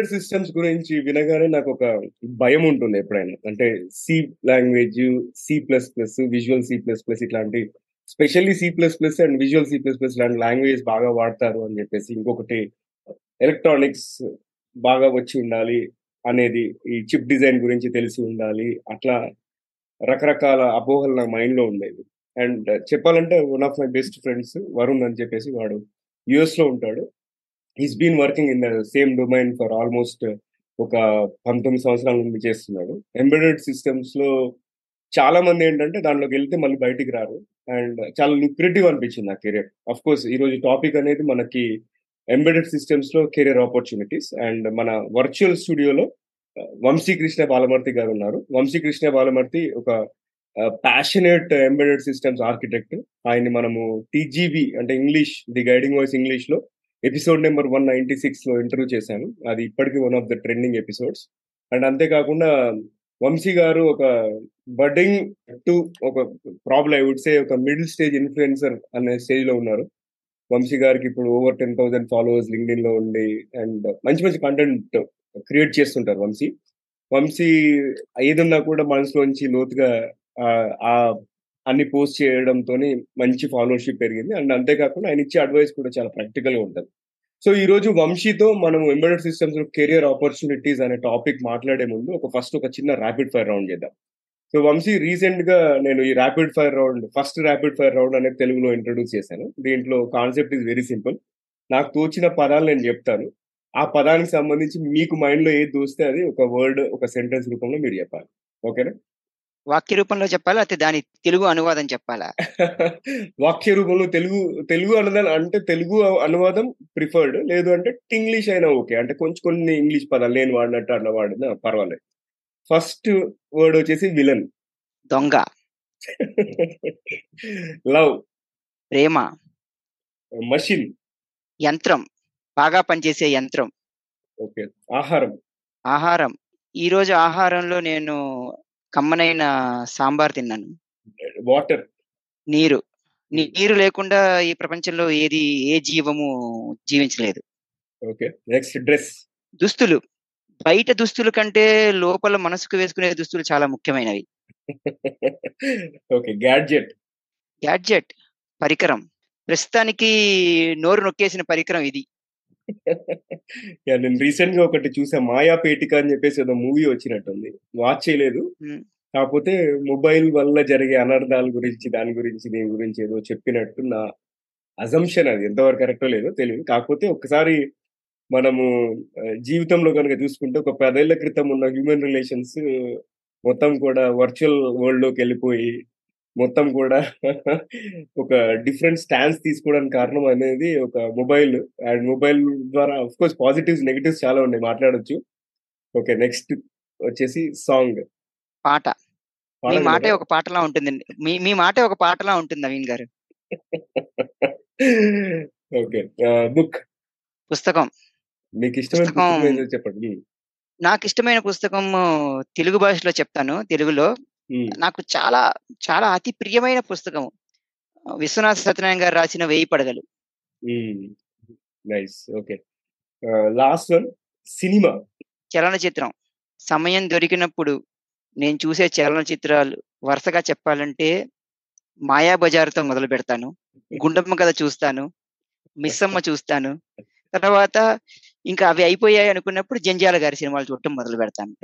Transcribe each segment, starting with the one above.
Embedded systems గురించి వినగానే నాకు ఒక భయం ఉంటుంది ఎప్పుడైనా. అంటే C language C plus plus visual C plus plus ఇట్లాంటి specially C plus plus and visual C plus plus లాంటి లాంగ్వేజ్ బాగా వాడతారు అని చెప్పేసి ఇంకొకటి ఎలక్ట్రానిక్స్ బాగా వచ్చి ఉండాలి అనేది ఈ చిప్ డిజైన్ గురించి తెలిసి ఉండాలి అట్లా రకరకాల అపోహలు నా మైండ్లో ఉండేది అండ్ చెప్పాలంటే one of my best friends Varun అని చెప్పేసి వాడు యుఎస్లో ఉంటాడు. Is been working in the same domain for almost ఒక పంతొమ్మిది సంవత్సరాల నుండి చేస్తున్నాడు. ఎంబెడెడ్ సిస్టమ్స్లో చాలా మంది ఏంటంటే దాంట్లోకి వెళ్తే మళ్ళీ బయటికి రారు. అండ్ చాలా లుక్రేటివ్ అనిపించింది ఆ కెరియర్ అఫ్ కోర్స్ ఈ రోజు టాపిక్ అనేది మనకి ఎంబెడెడ్ సిస్టమ్స్లో కెరియర్ ఆపర్చునిటీస్ అండ్ మన వర్చువల్ స్టూడియోలో uh, వంశీకృష్ణ బాలమూర్తి గారు ఉన్నారు. వంశీకృష్ణ బాలమూర్తి ఒక ప్యాషనేట్ ఎంబెడెడ్ సిస్టమ్స్ ఆర్కిటెక్ట్ ఆయన్ని మనము టీజీబీ అంటే ఇంగ్లీష్ ది గైడింగ్ వాయిస్ ఇంగ్లీష్లో ఎపిసోడ్ నెంబర్ వన్ నైన్టీ సిక్స్లో ఇంటర్వ్యూ చేశాను. అది ఇప్పటికీ one of the trending episodes and అంతేకాకుండా వంశీ గారు ఒక బడ్డింగ్ టు ఒక ప్రాబ్లం ఐ వుడ్ సే ఒక మిడిల్ స్టేజ్ ఇన్ఫ్లుయెన్సర్ అనే స్టేజ్లో ఉన్నారు. వంశీ గారికి ఇప్పుడు ఓవర్ టెన్ థౌసండ్ ఫాలోవర్స్ లింక్డిన్లో ఉండి అండ్ మంచి మంచి కంటెంట్ క్రియేట్ చేస్తుంటారు వంశీ. వంశీ ఏదన్నా కూడా మనసులోంచి లోతుగా ఆ అన్ని పోస్ట్ చేయడంతో మంచి ఫాలోవర్షిప్ పెరిగింది. అండ్ అంతేకాకుండా ఆయన ఇచ్చే అడ్వైస్ కూడా చాలా ప్రాక్టికల్గా ఉంటుంది. సో ఈ రోజు వంశీతో మనం ఎంబెడెడ్ సిస్టమ్స్ కెరియర్ ఆపర్చునిటీస్ అనే టాపిక్ మాట్లాడే ముందు ఒక ఫస్ట్ ఒక చిన్న ర్యాపిడ్ ఫైర్ రౌండ్ చేద్దాం. సో వంశీ రీసెంట్గా నేను ఈ rapid fire round first rapid fire round అనేది తెలుగులో ఇంట్రొడ్యూస్ చేశాను. దీంట్లో కాన్సెప్ట్ ఇస్ వెరీ సింపుల్ నాకు తోచిన పదాలు నేను చెప్తాను. ఆ పదానికి సంబంధించి మీకు మైండ్లో ఏది దోస్తే అది ఒక వర్డ్ ఒక సెంటెన్స్ రూపంలో మీరు చెప్పాలి. ఓకేనా? వాక్య రూపంలో చెప్పాలా? అయితే దాని తెలుగు అనువాదం చెప్పాలా? వాక్య రూపంలో తెలుగు తెలుగు అనువాదం అంటే తెలుగు అనువాదం ప్రిఫర్డ్. లేదు అంటే ఇంగ్లీష్ అయినా ఓకే. అంటే కొంచెం కొన్ని ఇంగ్లీష్ పదాలు నేను వాడినట్టు అట్లా వాడినా పర్వాలేదు. ఫస్ట్ వర్డ్ వచ్చేసి విలన్. దొంగ. లవ్. ప్రేమ. మషిన్. యంత్రం. బాగా పనిచేసే యంత్రం. ఓకే. ఆహారం. ఆహారం. ఈ రోజు ఆహారంలో నేను కమ్మనైన సాంబార్ తిన్నాను. వాటర్. నీరు. నీరు లేకుండా ఈ ప్రపంచంలో ఏది ఏ జీవము జీవించలేదు. ఓకే. Next dress. దుస్తులు. బయట దుస్తుల కంటే లోపల మనసుకు వేసుకునే దుస్తులు చాలా ముఖ్యమైనవి. ఓకే. గ్యాడ్జెట్ గ్యాడ్జెట్ పరికరం. ప్రస్తుతానికి నోరు నొక్కేసిన పరికరం ఇది. నేను రీసెంట్గా ఒకటి చూసా మాయా పేటిక అని చెప్పేసి ఏదో మూవీ వచ్చినట్టుంది. వాచ్ చేయలేదు. కాకపోతే మొబైల్ వల్ల జరిగే అనర్థాల గురించి దాని గురించి దీని గురించి ఏదో చెప్పినట్టు నా అజంప్షన్ అది. ఎంతవరకు కరెక్టో లేదో తెలియదు. కాకపోతే ఒకసారి మనము జీవితంలో కనుక చూసుకుంటే ఒక పదేళ్ళ క్రితం ఉన్న హ్యూమన్ రిలేషన్స్ మొత్తం కూడా వర్చువల్ వరల్డ్లోకి వెళ్ళిపోయి మొత్తం కూడా ఒక డిఫరెంట్ స్టాండ్స్ తీసుకోవడానికి కారణం అనేది ఒక మొబైల్ అండ్ మొబైల్ ద్వారా ఆఫ్ కోర్స్ పాజిటివ్స్ నెగిటివ్స్ చాలా ఉన్నాయి మాట్లాడొచ్చు. ఓకే నెక్స్ట్ వచ్చేసి సాంగ్ పాట. మీ మాటే ఒక పాటలా ఉంటుంది. మీ మీ మాటే ఒక పాటలా ఉంటుంది నవీన్ గారు. ఓకే బుక్ పుస్తకం. మీకు ఇష్టమైన పుస్తకం చెప్పండి. నాకు ఇష్టమైన పుస్తకం తెలుగు భాషలో చెప్తాను తెలుగులో. నాకు చాలా చాలా అతి ప్రియమైన పుస్తకం విశ్వనాథ సత్యనారాయణ గారు రాసిన వెయ్యి పడగలు. Nice. Okay. Last one cinema. చలనచిత్రం. సమయం దొరికినప్పుడు నేను చూసే చలనచిత్రాలు వరుసగా చెప్పాలంటే మాయా బజార్తో మొదలు పెడతాను. గుండమ్మ కథ చూస్తాను. మిస్సమ్మ చూస్తాను. తర్వాత ఇంకా అవి అయిపోయాయి అనుకున్నప్పుడు జంజాల గారి సినిమాలు చూడటం మొదలు పెడతాను.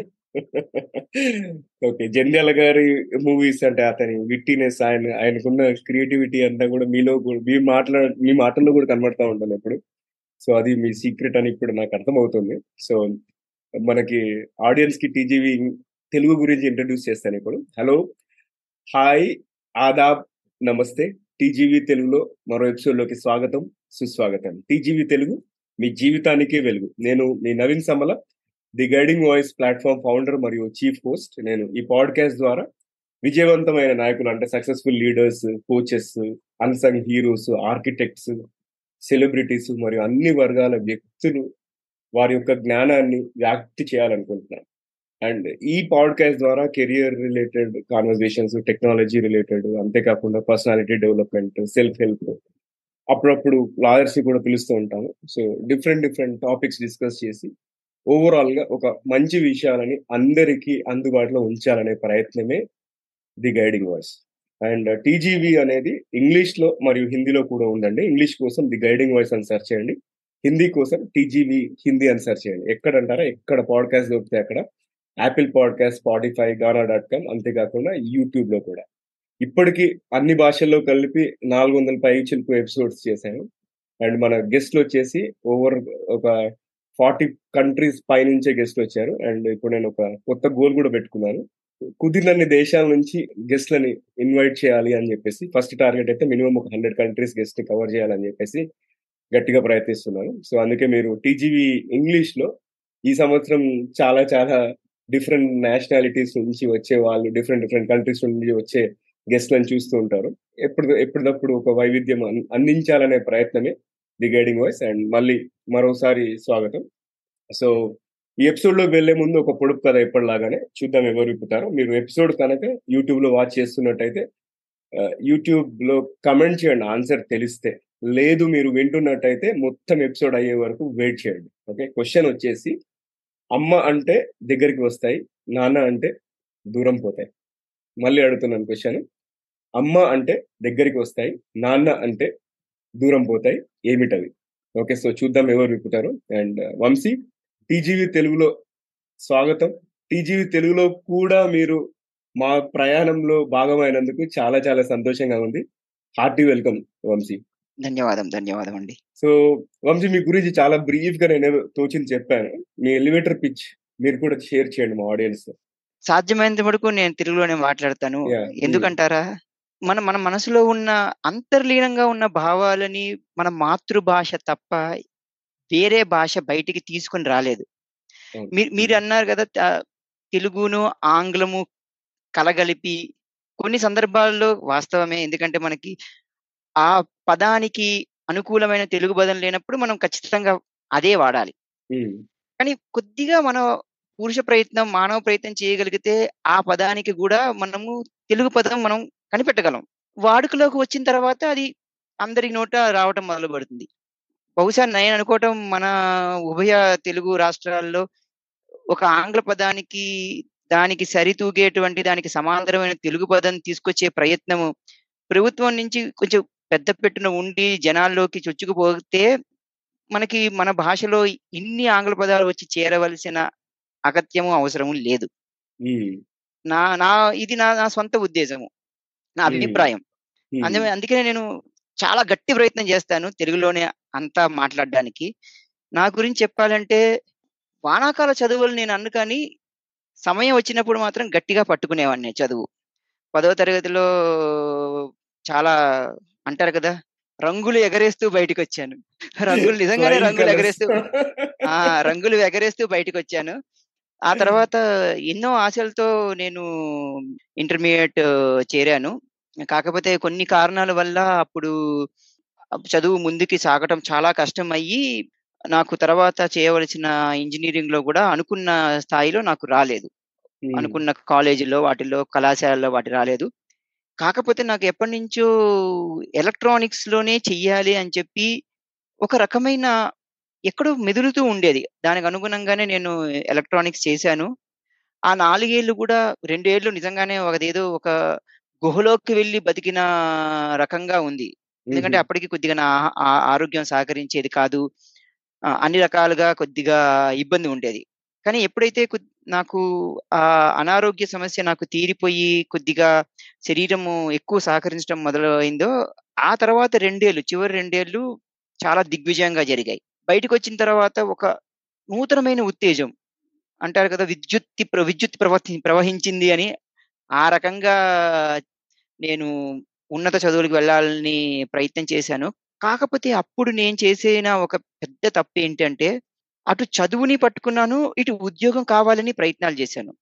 ఓకే. జంధ్యాల గారి మూవీస్ అంటే అతని విట్టినెస్ ఆయన ఆయనకున్న క్రియేటివిటీ అంతా కూడా మీలో మీ మాటల మీ మాటల్లో కూడా కనబడతా ఉంటుంది ఇప్పుడు సో అది మీ సీక్రెట్ అని ఇప్పుడు నాకు అర్థమవుతుంది. సో మనకి ఆడియన్స్కి టీజీవీ తెలుగు గురించి ఇంట్రడ్యూస్ చేస్తాను ఇప్పుడు. హలో. హాయ్. ఆదాబ్. నమస్తే. టీజీవీ తెలుగులో మరో ఎపిసోడ్లోకి స్వాగతం సుస్వాగతం. టీజీవీ తెలుగు మీ జీవితానికే వెలుగు. నేను మీ Naveen Samala. The guiding voice platform founder మరియు చీఫ్ హోస్ట్ నేను ఈ పాడ్కాస్ట్ ద్వారా విజయవంతమైన నాయకులు అంటే successful leaders coaches unsung heroes architects celebrities మరియు అన్ని వర్గాల వ్యక్తులు వారి యొక్క జ్ఞానాన్ని వ్యాప్తి చేయాలనుకుంటున్నాను. అండ్ ఈ పాడ్కాస్ట్ ద్వారా career related conversations technology related అంతేకాకుండా పర్సనాలిటీ డెవలప్మెంట్ సెల్ఫ్ హెల్ప్ అప్పుడప్పుడు లాయర్స్ కూడా పిలుస్తూ ఉంటాము. So different different topics discuss చేసి ఓవరాల్గా ఒక మంచి విషయాలని అందరికీ అందుబాటులో ఉంచాలనే ప్రయత్నమే the guiding voice. And TGV అనేది ఇంగ్లీష్లో మరియు హిందీలో కూడా ఉందండి. ఇంగ్లీష్ కోసం ది గైడింగ్ వాయిస్ అని సెర్చ్ చేయండి. హిందీ కోసం టీజీవి హిందీ అని సెర్చ్ చేయండి. ఎక్కడ అంటారా ఎక్కడ పాడ్కాస్ట్ దొరికితే అక్కడ. Apple podcast Spotify Gaana dot com అంతేకాకుండా యూట్యూబ్లో కూడా. ఇప్పటికీ అన్ని భాషల్లో కలిపి నాలుగు వందల పై చిలుపు ఎపిసోడ్స్ చేశాను. అండ్ మన గెస్ట్లు వచ్చేసి ఓవర్ ఒక ఫార్టీ కంట్రీస్ పైనుంచే గెస్ట్ వచ్చారు. అండ్ ఇప్పుడు నేను ఒక కొత్త గోల్ కూడా పెట్టుకున్నాను. కుదిరినన్ని దేశాల నుంచి గెస్ట్లని ఇన్వైట్ చేయాలి అని చెప్పేసి ఫస్ట్ టార్గెట్ అయితే మినిమం ఒక హండ్రెడ్ కంట్రీస్ గెస్ట్ కవర్ చేయాలని చెప్పేసి గట్టిగా ప్రయత్నిస్తున్నాను. సో అందుకే మీరు టీజీవీ ఇంగ్లీష్లో ఈ సంవత్సరం చాలా చాలా డిఫరెంట్ నేషనాలిటీస్ నుంచి వచ్చే వాళ్ళు డిఫరెంట్ డిఫరెంట్ కంట్రీస్ నుంచి వచ్చే గెస్ట్లను చూస్తూ ఉంటారు. ఎప్పుడు ఎప్పటికప్పుడు ఒక వైవిధ్యం అందించాలనే ప్రయత్నమే ది గైడింగ్ వాయిస్ అండ్ మళ్ళీ మరోసారి స్వాగతం. సో ఈ ఎపిసోడ్లోకి వెళ్ళే ముందు ఒక పొడుపు కథ ఎప్పటిలాగానే చూద్దాం ఎవరు విప్పుతారో. మీరు ఎపిసోడ్ కనుక యూట్యూబ్లో వాచ్ చేస్తున్నట్టయితే యూట్యూబ్లో కమెంట్ చేయండి ఆన్సర్ తెలిస్తే. లేదు మీరు వింటున్నట్టయితే మొత్తం ఎపిసోడ్ అయ్యే వరకు వెయిట్ చేయండి. ఓకే? క్వశ్చన్ వచ్చేసి అమ్మ అంటే దగ్గరికి వస్తాయి నాన్న అంటే దూరం పోతాయి. మళ్ళీ అడుగుతున్నాను క్వశ్చన్. అమ్మ అంటే దగ్గరికి వస్తాయి నాన్న అంటే దూరం పోతాయి. ఏమిటవి? ఓకే సో చూద్దాం ఎవరు విప్పుతారు. అండ్ వంశీ టీజీవి తెలుగులో స్వాగతం. టీజీవి తెలుగులో కూడా మీరు మా ప్రయాణంలో భాగమైనందుకు చాలా చాలా సంతోషంగా ఉంది. Hearty welcome Vamsi. ధన్యవాదం ధన్యవాదం అండి. సో వంశీ మీ గురించి చాలా బ్రీఫ్గా నేను తోచింది చెప్పాను. మీ ఎలివేటర్ పిచ్ మీరు కూడా షేర్ చేయండి మా ఆడియన్స్ సాధ్యమైనంత వరకు నేను తెలుగులోనే మాట్లాడతాను. ఎందుకంటారా? మన మన మనసులో ఉన్న అంతర్లీనంగా ఉన్న భావాలని మన మాతృభాష తప్ప వేరే భాష బయటికి తీసుకొని రాలేదు. మీరు మీరు అన్నారు కదా తెలుగును ఆంగ్లము కలగలిపి కొన్ని సందర్భాల్లో వాస్తవమే. ఎందుకంటే మనకి ఆ పదానికి అనుకూలమైన తెలుగు పదం లేనప్పుడు మనం ఖచ్చితంగా అదే వాడాలి. కానీ కొద్దిగా మన పురుష ప్రయత్నం మానవ ప్రయత్నం చేయగలిగితే ఆ పదానికి కూడా మనము తెలుగు పదం మనం కనిపెట్టగలం. వాడుకలోకి వచ్చిన తర్వాత అది అందరి నోట రావటం మొదలు పెడుతుంది బహుశా నేను అనుకోవటం మన ఉభయ తెలుగు రాష్ట్రాల్లో ఒక ఆంగ్ల పదానికి దానికి సరితూగేటువంటి దానికి సమాంతరమైన తెలుగు పదం తీసుకొచ్చే ప్రయత్నము ప్రభుత్వం నుంచి కొంచెం పెద్ద పెట్టున ఉండి జనాల్లోకి చొచ్చుకుపోతే మనకి మన భాషలో ఇన్ని ఆంగ్ల పదాలు వచ్చి చేరవలసిన అగత్యము అవసరము లేదు. నా నా ఇది నా నా సొంత ఉద్దేశము. నా. అభిప్రాయం. అందుకే అందుకనే నేను చాలా గట్టి ప్రయత్నం చేస్తాను తెలుగులోనే అంతా మాట్లాడడానికి. నా గురించి చెప్పాలంటే వానాకాల చదువులు నేను అన్ను కానీ సమయం వచ్చినప్పుడు మాత్రం గట్టిగా పట్టుకునేవాడిని చదువు. పదవ తరగతిలో చాలా అంటారు కదా రంగులు ఎగరేస్తూ బయటకు వచ్చాను రంగులు నిజంగానే రంగులు. ఎగరేస్తూ ఆ! రంగులు ఎగరేస్తూ బయటకు వచ్చాను ఆ తర్వాత ఎన్నో ఆశలతో నేను ఇంటర్మీడియట్ చేరాను. కాకపోతే కొన్ని కారణాల వల్ల అప్పుడు చదువు ముందుకి సాగటం చాలా కష్టం అయ్యి నాకు తర్వాత చేయవలసిన ఇంజనీరింగ్లో కూడా అనుకున్న స్థాయిలో నాకు రాలేదు. అనుకున్న కాలేజీలో వాటిలో కళాశాలలో వాటి రాలేదు. కాకపోతే నాకు ఎప్పటి నుంచో ఎలక్ట్రానిక్స్లోనే చెయ్యాలి అని చెప్పి ఒక రకమైన ఎక్కడో మెదులుతూ ఉండేది. దానికి అనుగుణంగానే నేను ఎలక్ట్రానిక్స్ చేశాను. ఆ నాలుగేళ్ళు కూడా రెండేళ్ళు నిజంగానే ఒకదేదో ఒక గుహలోకి వెళ్ళి బతికిన రకంగా ఉంది. ఎందుకంటే అప్పటికి కొద్దిగా నా ఆరోగ్యం సహకరించేది కాదు. అన్ని రకాలుగా కొద్దిగా ఇబ్బంది ఉండేది. కానీ ఎప్పుడైతే నాకు ఆ అనారోగ్య సమస్య నాకు తీరిపోయి కొద్దిగా శరీరము ఎక్కువ సహకరించడం మొదలైందో ఆ తర్వాత రెండేళ్ళు చివరి రెండేళ్ళు చాలా దిగ్విజయంగా జరిగాయి. బయటకు వచ్చిన తర్వాత ఒక నూతనమైన ఉత్తేజం అంటారు కదా విద్యుత్ ప్ర- విద్యుత్ ప్రవహి ప్రవహించింది అని ఆ రకంగా నేను ఉన్నత చదువులకు వెళ్ళాలని ప్రయత్నం చేశాను. కాకపోతే అప్పుడు నేను చేసిన ఒక పెద్ద తప్పు ఏంటంటే అటు చదువుని పట్టుకున్నాను ఇటు ఉద్యోగం కావాలని ప్రయత్నాలు చేశాను.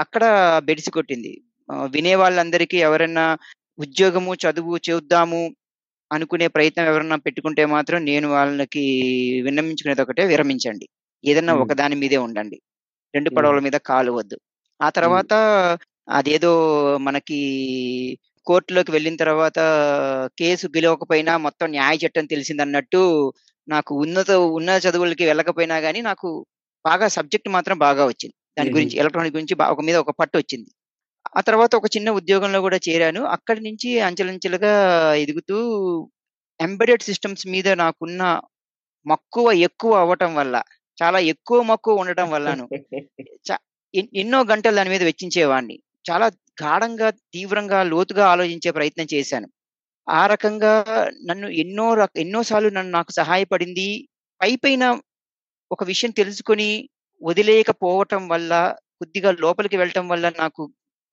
అక్కడ బెడిసి కొట్టింది. వినే వాళ్ళందరికీ ఎవరైనా ఉద్యోగము చదువు చేద్దాము అనుకునే ప్రయత్నం ఎవరన్నా పెట్టుకుంటే మాత్రం నేను వాళ్ళకి విన్నమించుకునేది ఒకటే విరమించండి. ఏదన్నా Hmm. ఒక దాని మీదే ఉండండి. రెండు. పడవల మీద కాలు వద్దు. ఆ తర్వాత అదేదో మనకి కోర్టులోకి వెళ్ళిన తర్వాత కేసు గెలవకపోయినా మొత్తం న్యాయ చట్టం తెలిసిందన్నట్టు నాకు ఉన్నత ఉన్నత చదువులకి వెళ్ళకపోయినా గానీ నాకు బాగా సబ్జెక్ట్ మాత్రం బాగా వచ్చింది. దాని. గురించి ఎలక్ట్రానిక్ గురించి ఒక మీద ఒక పట్టొచ్చింది. ఆ తర్వాత ఒక చిన్న ఉద్యోగంలో గూడా చేరాను. అక్కడి నుంచి అంచెలంచెలుగా ఎదుగుతూ ఎంబెడెడ్ సిస్టమ్స్ మీద నాకున్న మక్కువ ఎక్కువ అవ్వటం వల్ల, చాలా ఎక్కువ మక్కువ ఉండటం వల్లను ఎన్నో గంటలు దాని మీద వెచ్చించేవాడిని. చాలా గాఢంగా, తీవ్రంగా, లోతుగా ఆలోచించే ప్రయత్నం చేశాను. ఆ రకంగా నన్ను ఎన్నో రక ఎన్నోసార్లు నన్ను నాకు సహాయపడింది. పైపైన ఒక విషయం తెలుసుకొని వదిలేయకపోవటం వల్ల, కొద్దిగా లోపలికి వెళ్ళటం వల్ల నాకు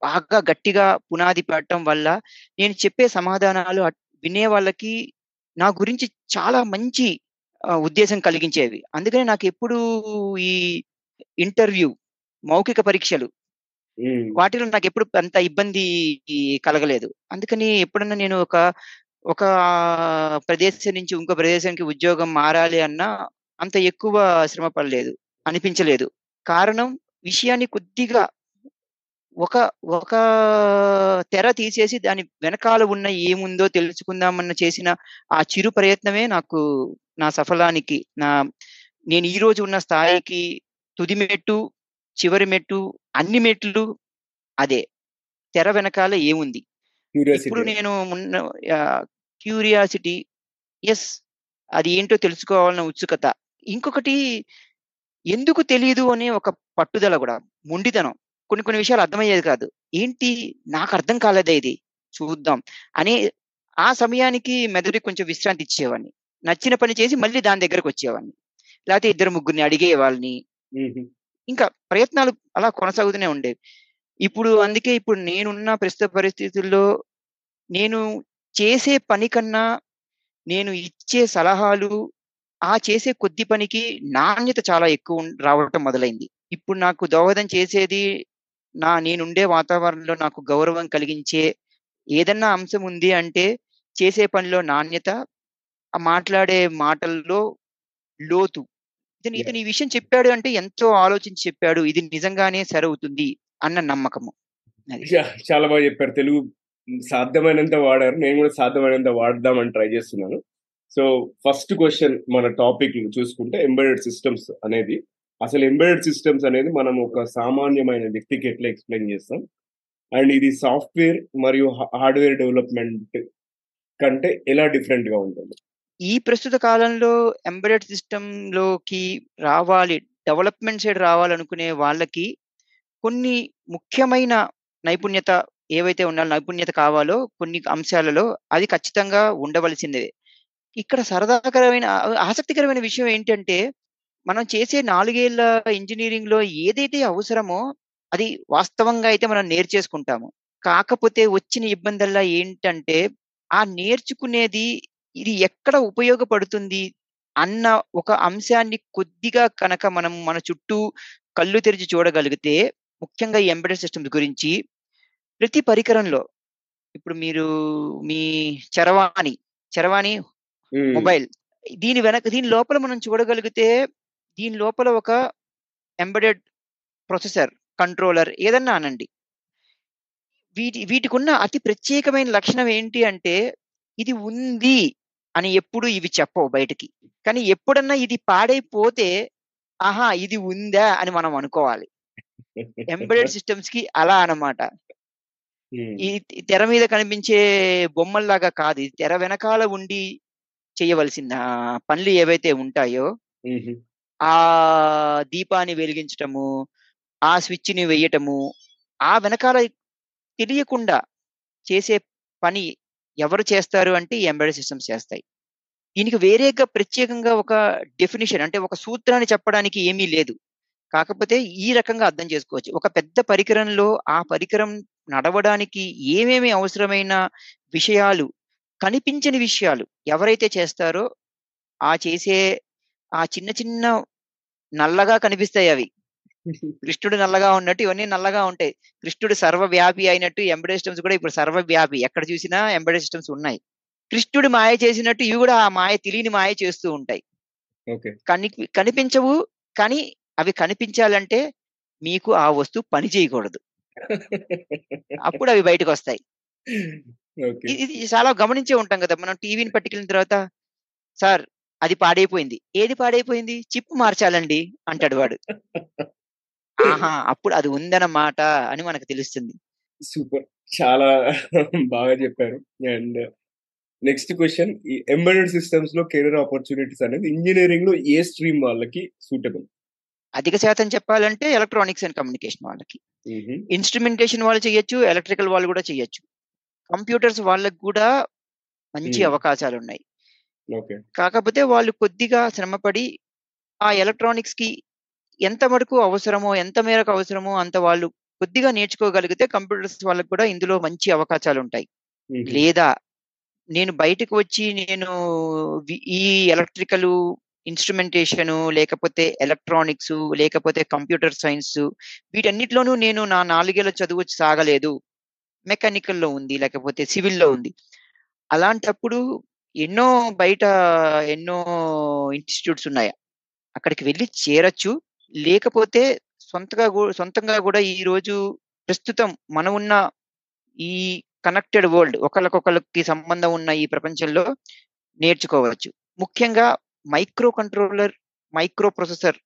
బాగా గట్టిగా పునాది పడటం వల్ల, నేను చెప్పే సమాధానాలు వినే వాళ్ళకి నా గురించి చాలా మంచి ఉద్దేశం కలిగించేవి. అందుకని ఎప్పుడు ఈ ఇంటర్వ్యూ, మౌఖిక పరీక్షలు వాటిలో నాకు ఎప్పుడు అంత ఇబ్బంది కలగలేదు. అందుకని ఎప్పుడన్నా నేను ఒక, ఒక ప్రదేశం నుంచి ఇంకో ప్రదేశానికి ఉద్యోగం మారాలి అన్నా అంత ఎక్కువ శ్రమ పడలేదు. అనిపించలేదు. కారణం విషయాన్ని కొద్దిగా ఒక, ఒక తెర తీసేసి దాని వెనకాల ఉన్న ఏముందో తెలుసుకుందామన్న చేసిన ఆ చిరు ప్రయత్నమే నాకు నా సఫలానికి నా నేను ఈ రోజు ఉన్న స్థాయికి తుది మెట్టు, చివరి మెట్టు, అన్ని మెట్లు అదే. తెర వెనకాల ఏముంది? ఇప్పుడు. నేను క్యూరియాసిటీ యెస్. అది ఏంటో తెలుసుకోవాలన్న ఉత్సుకత. ఇంకొకటి ఎందుకు తెలీదు అనే ఒక పట్టుదల గూడా. మొండితనం. కొన్ని కొన్ని విషయాలు అర్థమయ్యేది కాదు. ఏంటి నాకు అర్థం కాలేదే ఇది. చూద్దాం అనే ఆ సమయానికి మెదడుకి కొంచెం విశ్రాంతి ఇచ్చేవాడిని. నచ్చిన పని చేసి మళ్ళీ దాని దగ్గరకొచ్చేవాడిని. లేతే ఇద్దరు ముగ్గురిని అడిగేవాళ్ళని. ఇంకా ప్రయత్నాలు అలా కొనసాగుతూనే ఉండేవి. ఇప్పుడు అందుకే ఇప్పుడు నేనున్న ప్రస్తుత పరిస్థితుల్లో నేను చేసే పని కన్నా, నేను ఇచ్చే సలహాలు, ఆ చేసే కొద్ది పనికి నాణ్యత చాలా ఎక్కువ రావటం మొదలైంది. ఇప్పుడు నాకు దోహదం చేసేది నా నేనుండే వాతావరణంలో నాకు గౌరవం కలిగించే ఏదన్నా అంశం ఉంది అంటే చేసే పనిలో నాణ్యత, ఆ మాట్లాడే మాటల్లో లోతు. ఇతను! ఇతను ఈ విషయం చెప్పాడు అంటే ఎంతో ఆలోచించి చెప్పాడు. ఇది నిజంగానే సరవుతుంది అన్న నమ్మకము. చాలా బాగా చెప్పారు. తెలుగు సాధ్యమైనంత వాడారు. నేను గూడా సాధ్యమైనంత వాడదామని ట్రై చేస్తున్నాను. సో, ఫస్ట్ క్వెషన్ మన టాపిక్ చూసుకుంటే ఎంబెడెడ్ సిస్టమ్స్ అనేది. అసలు ఎంబెడెడ్ సిస్టమ్స్ అనేది మనం ఒక సామాన్యమైన వ్యక్తికి ఎట్లా ఎక్స్‌ప్లెయిన్ చేస్తాం? అండ్ ఇది సాఫ్ట్‌వేర్ మరియు హార్డ్‌వేర్ డెవలప్‌మెంట్ కంటే ఎలా డిఫరెంట్‌గా ఉంటుంది? ఈ ప్రస్తుత కాలంలో ఎంబెడెడ్ సిస్టంలోకి రావాలి, డెవలప్‌మెంట్ సైడ్ రావాలనుకునే వాళ్ళకి కొన్ని ముఖ్యమైన నైపుణ్యత ఏవైతే ఉండాలో నైపుణ్యత కావాలో కొన్ని అంశాలలో అది ఖచ్చితంగా ఉండవలసిందే. ఇక్కడ సరదాకరమైన ఆసక్తికరమైన విషయం ఏంటంటే, మనం చేసే నాలుగేళ్ళ ఇంజనీరింగ్లో ఏదైతే అవసరమో అది వాస్తవంగా అయితే మనం నేర్చేసుకుంటాము. కాకపోతే వచ్చిన ఇబ్బందుల్లో ఏంటంటే, ఆ నేర్చుకునేది ఇది ఎక్కడ ఉపయోగపడుతుంది అన్న ఒక అంశాన్ని కొద్దిగా కనక మనం మన చుట్టూ కళ్ళు తెరిచి చూడగలిగితే, ముఖ్యంగా ఈ ఎంబెడెడ్ సిస్టమ్స్ గురించి ప్రతి పరికరంలో ఇప్పుడు మీరు మీ చరవాణి, చరవాణి. మొబైల్ దీని వెనక దీని లోపల మనం చూడగలిగితే, దీని లోపల ఒక ఎంబెడెడ్ ప్రొసెసర్, కంట్రోలర్ ఏదన్నా అనండి. వీటి వీటికున్న అతి ప్రత్యేకమైన లక్షణం ఏంటి అంటే, ఇది ఉంది అని ఎప్పుడు ఇవి చెప్పవు బయటికి. కానీ ఎప్పుడన్నా ఇది పాడైపోతే, ఆహా! ఇది ఉందా అని మనం అనుకోవాలి. ఎంబెడెడ్ సిస్టమ్స్‌కి అలా అన్నమాట. హ్మ్. ఈ తెర మీద కనిపించే బొమ్మల్లాగా కాదు. ఇది తెర వెనకాల ఉండి చేయవలసిన పనులు ఏవైతే ఉంటాయో. ఆ దీపాన్ని వెలిగించటము, ఆ స్విచ్‌ని వెయ్యటము, ఆ వెనకాల తెలియకుండా చేసే పని ఎవరు చేస్తారు అంటే ఈ ఎంబెడెడ్ సిస్టమ్స్ చేస్తాయి. దీనికి వేరేగా ప్రత్యేకంగా ఒక డెఫినిషన్ అంటే ఒక సూత్రాన్ని చెప్పడానికి ఏమీ లేదు. కాకపోతే ఈ రకంగా అర్థం చేసుకోవచ్చు. ఒక పెద్ద పరికరంలో ఆ పరికరం నడవడానికి ఏమేమి అవసరమైన విషయాలు, కనిపించని విషయాలు ఎవరైతే చేస్తారో, ఆ చేసే ఆ చిన్న చిన్న నల్లగా కనిపిస్తాయి అవి కృష్ణుడు నల్లగా ఉన్నట్టు ఇవన్నీ నల్లగా ఉంటాయి. కృష్ణుడు సర్వవ్యాపి అయినట్టు ఎంబెడెడ్ సిస్టమ్స్ కూడా ఇప్పుడు సర్వవ్యాపి. ఎక్కడ చూసినా ఎంబెడెడ్ సిస్టమ్స్ ఉన్నాయి. కృష్ణుడు మాయ చేసినట్టు ఇవి కూడా ఆ మాయ తెలియని మాయ చేస్తూ ఉంటాయి. కనికి కనిపించవు. కానీ అవి కనిపించాలంటే మీకు ఆ వస్తువు పని చేయకూడదు. అప్పుడు అవి బయటకొస్తాయి. ఓకే. ఇ ఇది చాలా గమనించే ఉంటాం కదా! మనం టీవీని పట్టుకెళ్ళిన తర్వాత, సార్ అది పాడైపోయింది ఏది పాడైపోయింది చిప్ మార్చాలండి అంటాడు వాడు ఆహా! అప్పుడు అది ఉందన్నమాట అని మనకు తెలుస్తుంది. సూపర్. చాలా బాగా చెప్పారు. And next question. ఈ ఎంబెడెడ్ సిస్టమ్స్లో కెరీర్ ఆపర్చునిటీస్ అనేది ఇంజనీరింగ్లో ఏ స్ట్రీమ్ వాళ్ళకి సూటబుల్? అధిక శాతం చెప్పాలంటే ఎలక్ట్రానిక్స్ అండ్ కమ్యూనికేషన్ వాళ్ళకి. ఇన్స్ట్రుమెంటేషన్ వాళ్ళు చేయొచ్చు ఎలక్ట్రికల్ వాళ్ళు కూడా చేయొచ్చు కంప్యూటర్స్ వాళ్ళకి కూడా మంచి. అవకాశాలు ఉన్నాయి కాకపోతే వాళ్ళు కొద్దిగా శ్రమపడి ఆ ఎలక్ట్రానిక్స్కి ఎంత వరకు అవసరమో ఎంత మేరకు అవసరమో అంత వాళ్ళు కొద్దిగా నేర్చుకోగలిగితే కంప్యూటర్స్ వాళ్ళకి కూడా ఇందులో మంచి అవకాశాలు ఉంటాయి లేదా నేను బయటకు వచ్చి నేను ఈ ఎలక్ట్రికల్ ఇన్స్ట్రుమెంటేషన్ లేకపోతే ఎలక్ట్రానిక్స్ లేకపోతే కంప్యూటర్ సైన్స్ వీటన్నిటిలోనూ నేను నా నాలుగేళ్ళ చదువు సాగలేదు. మెకానికల్లో ఉంది లేకపోతే సివిల్లో ఉంది. అలాంటప్పుడు ఎన్నో బయట ఎన్నో ఇన్స్టిట్యూట్స్ ఉన్నాయి. అక్కడికి వెళ్ళి చేరొచ్చు. లేకపోతే సొంతగా సొంతంగా కూడా ఈ రోజు ప్రస్తుతం మనం ఉన్న ఈ కనెక్టెడ్ వరల్డ్ ఒకరికొకరికి సంబంధం ఉన్న ఈ ప్రపంచంలో నేర్చుకోవచ్చు. ముఖ్యంగా micro controller micro processor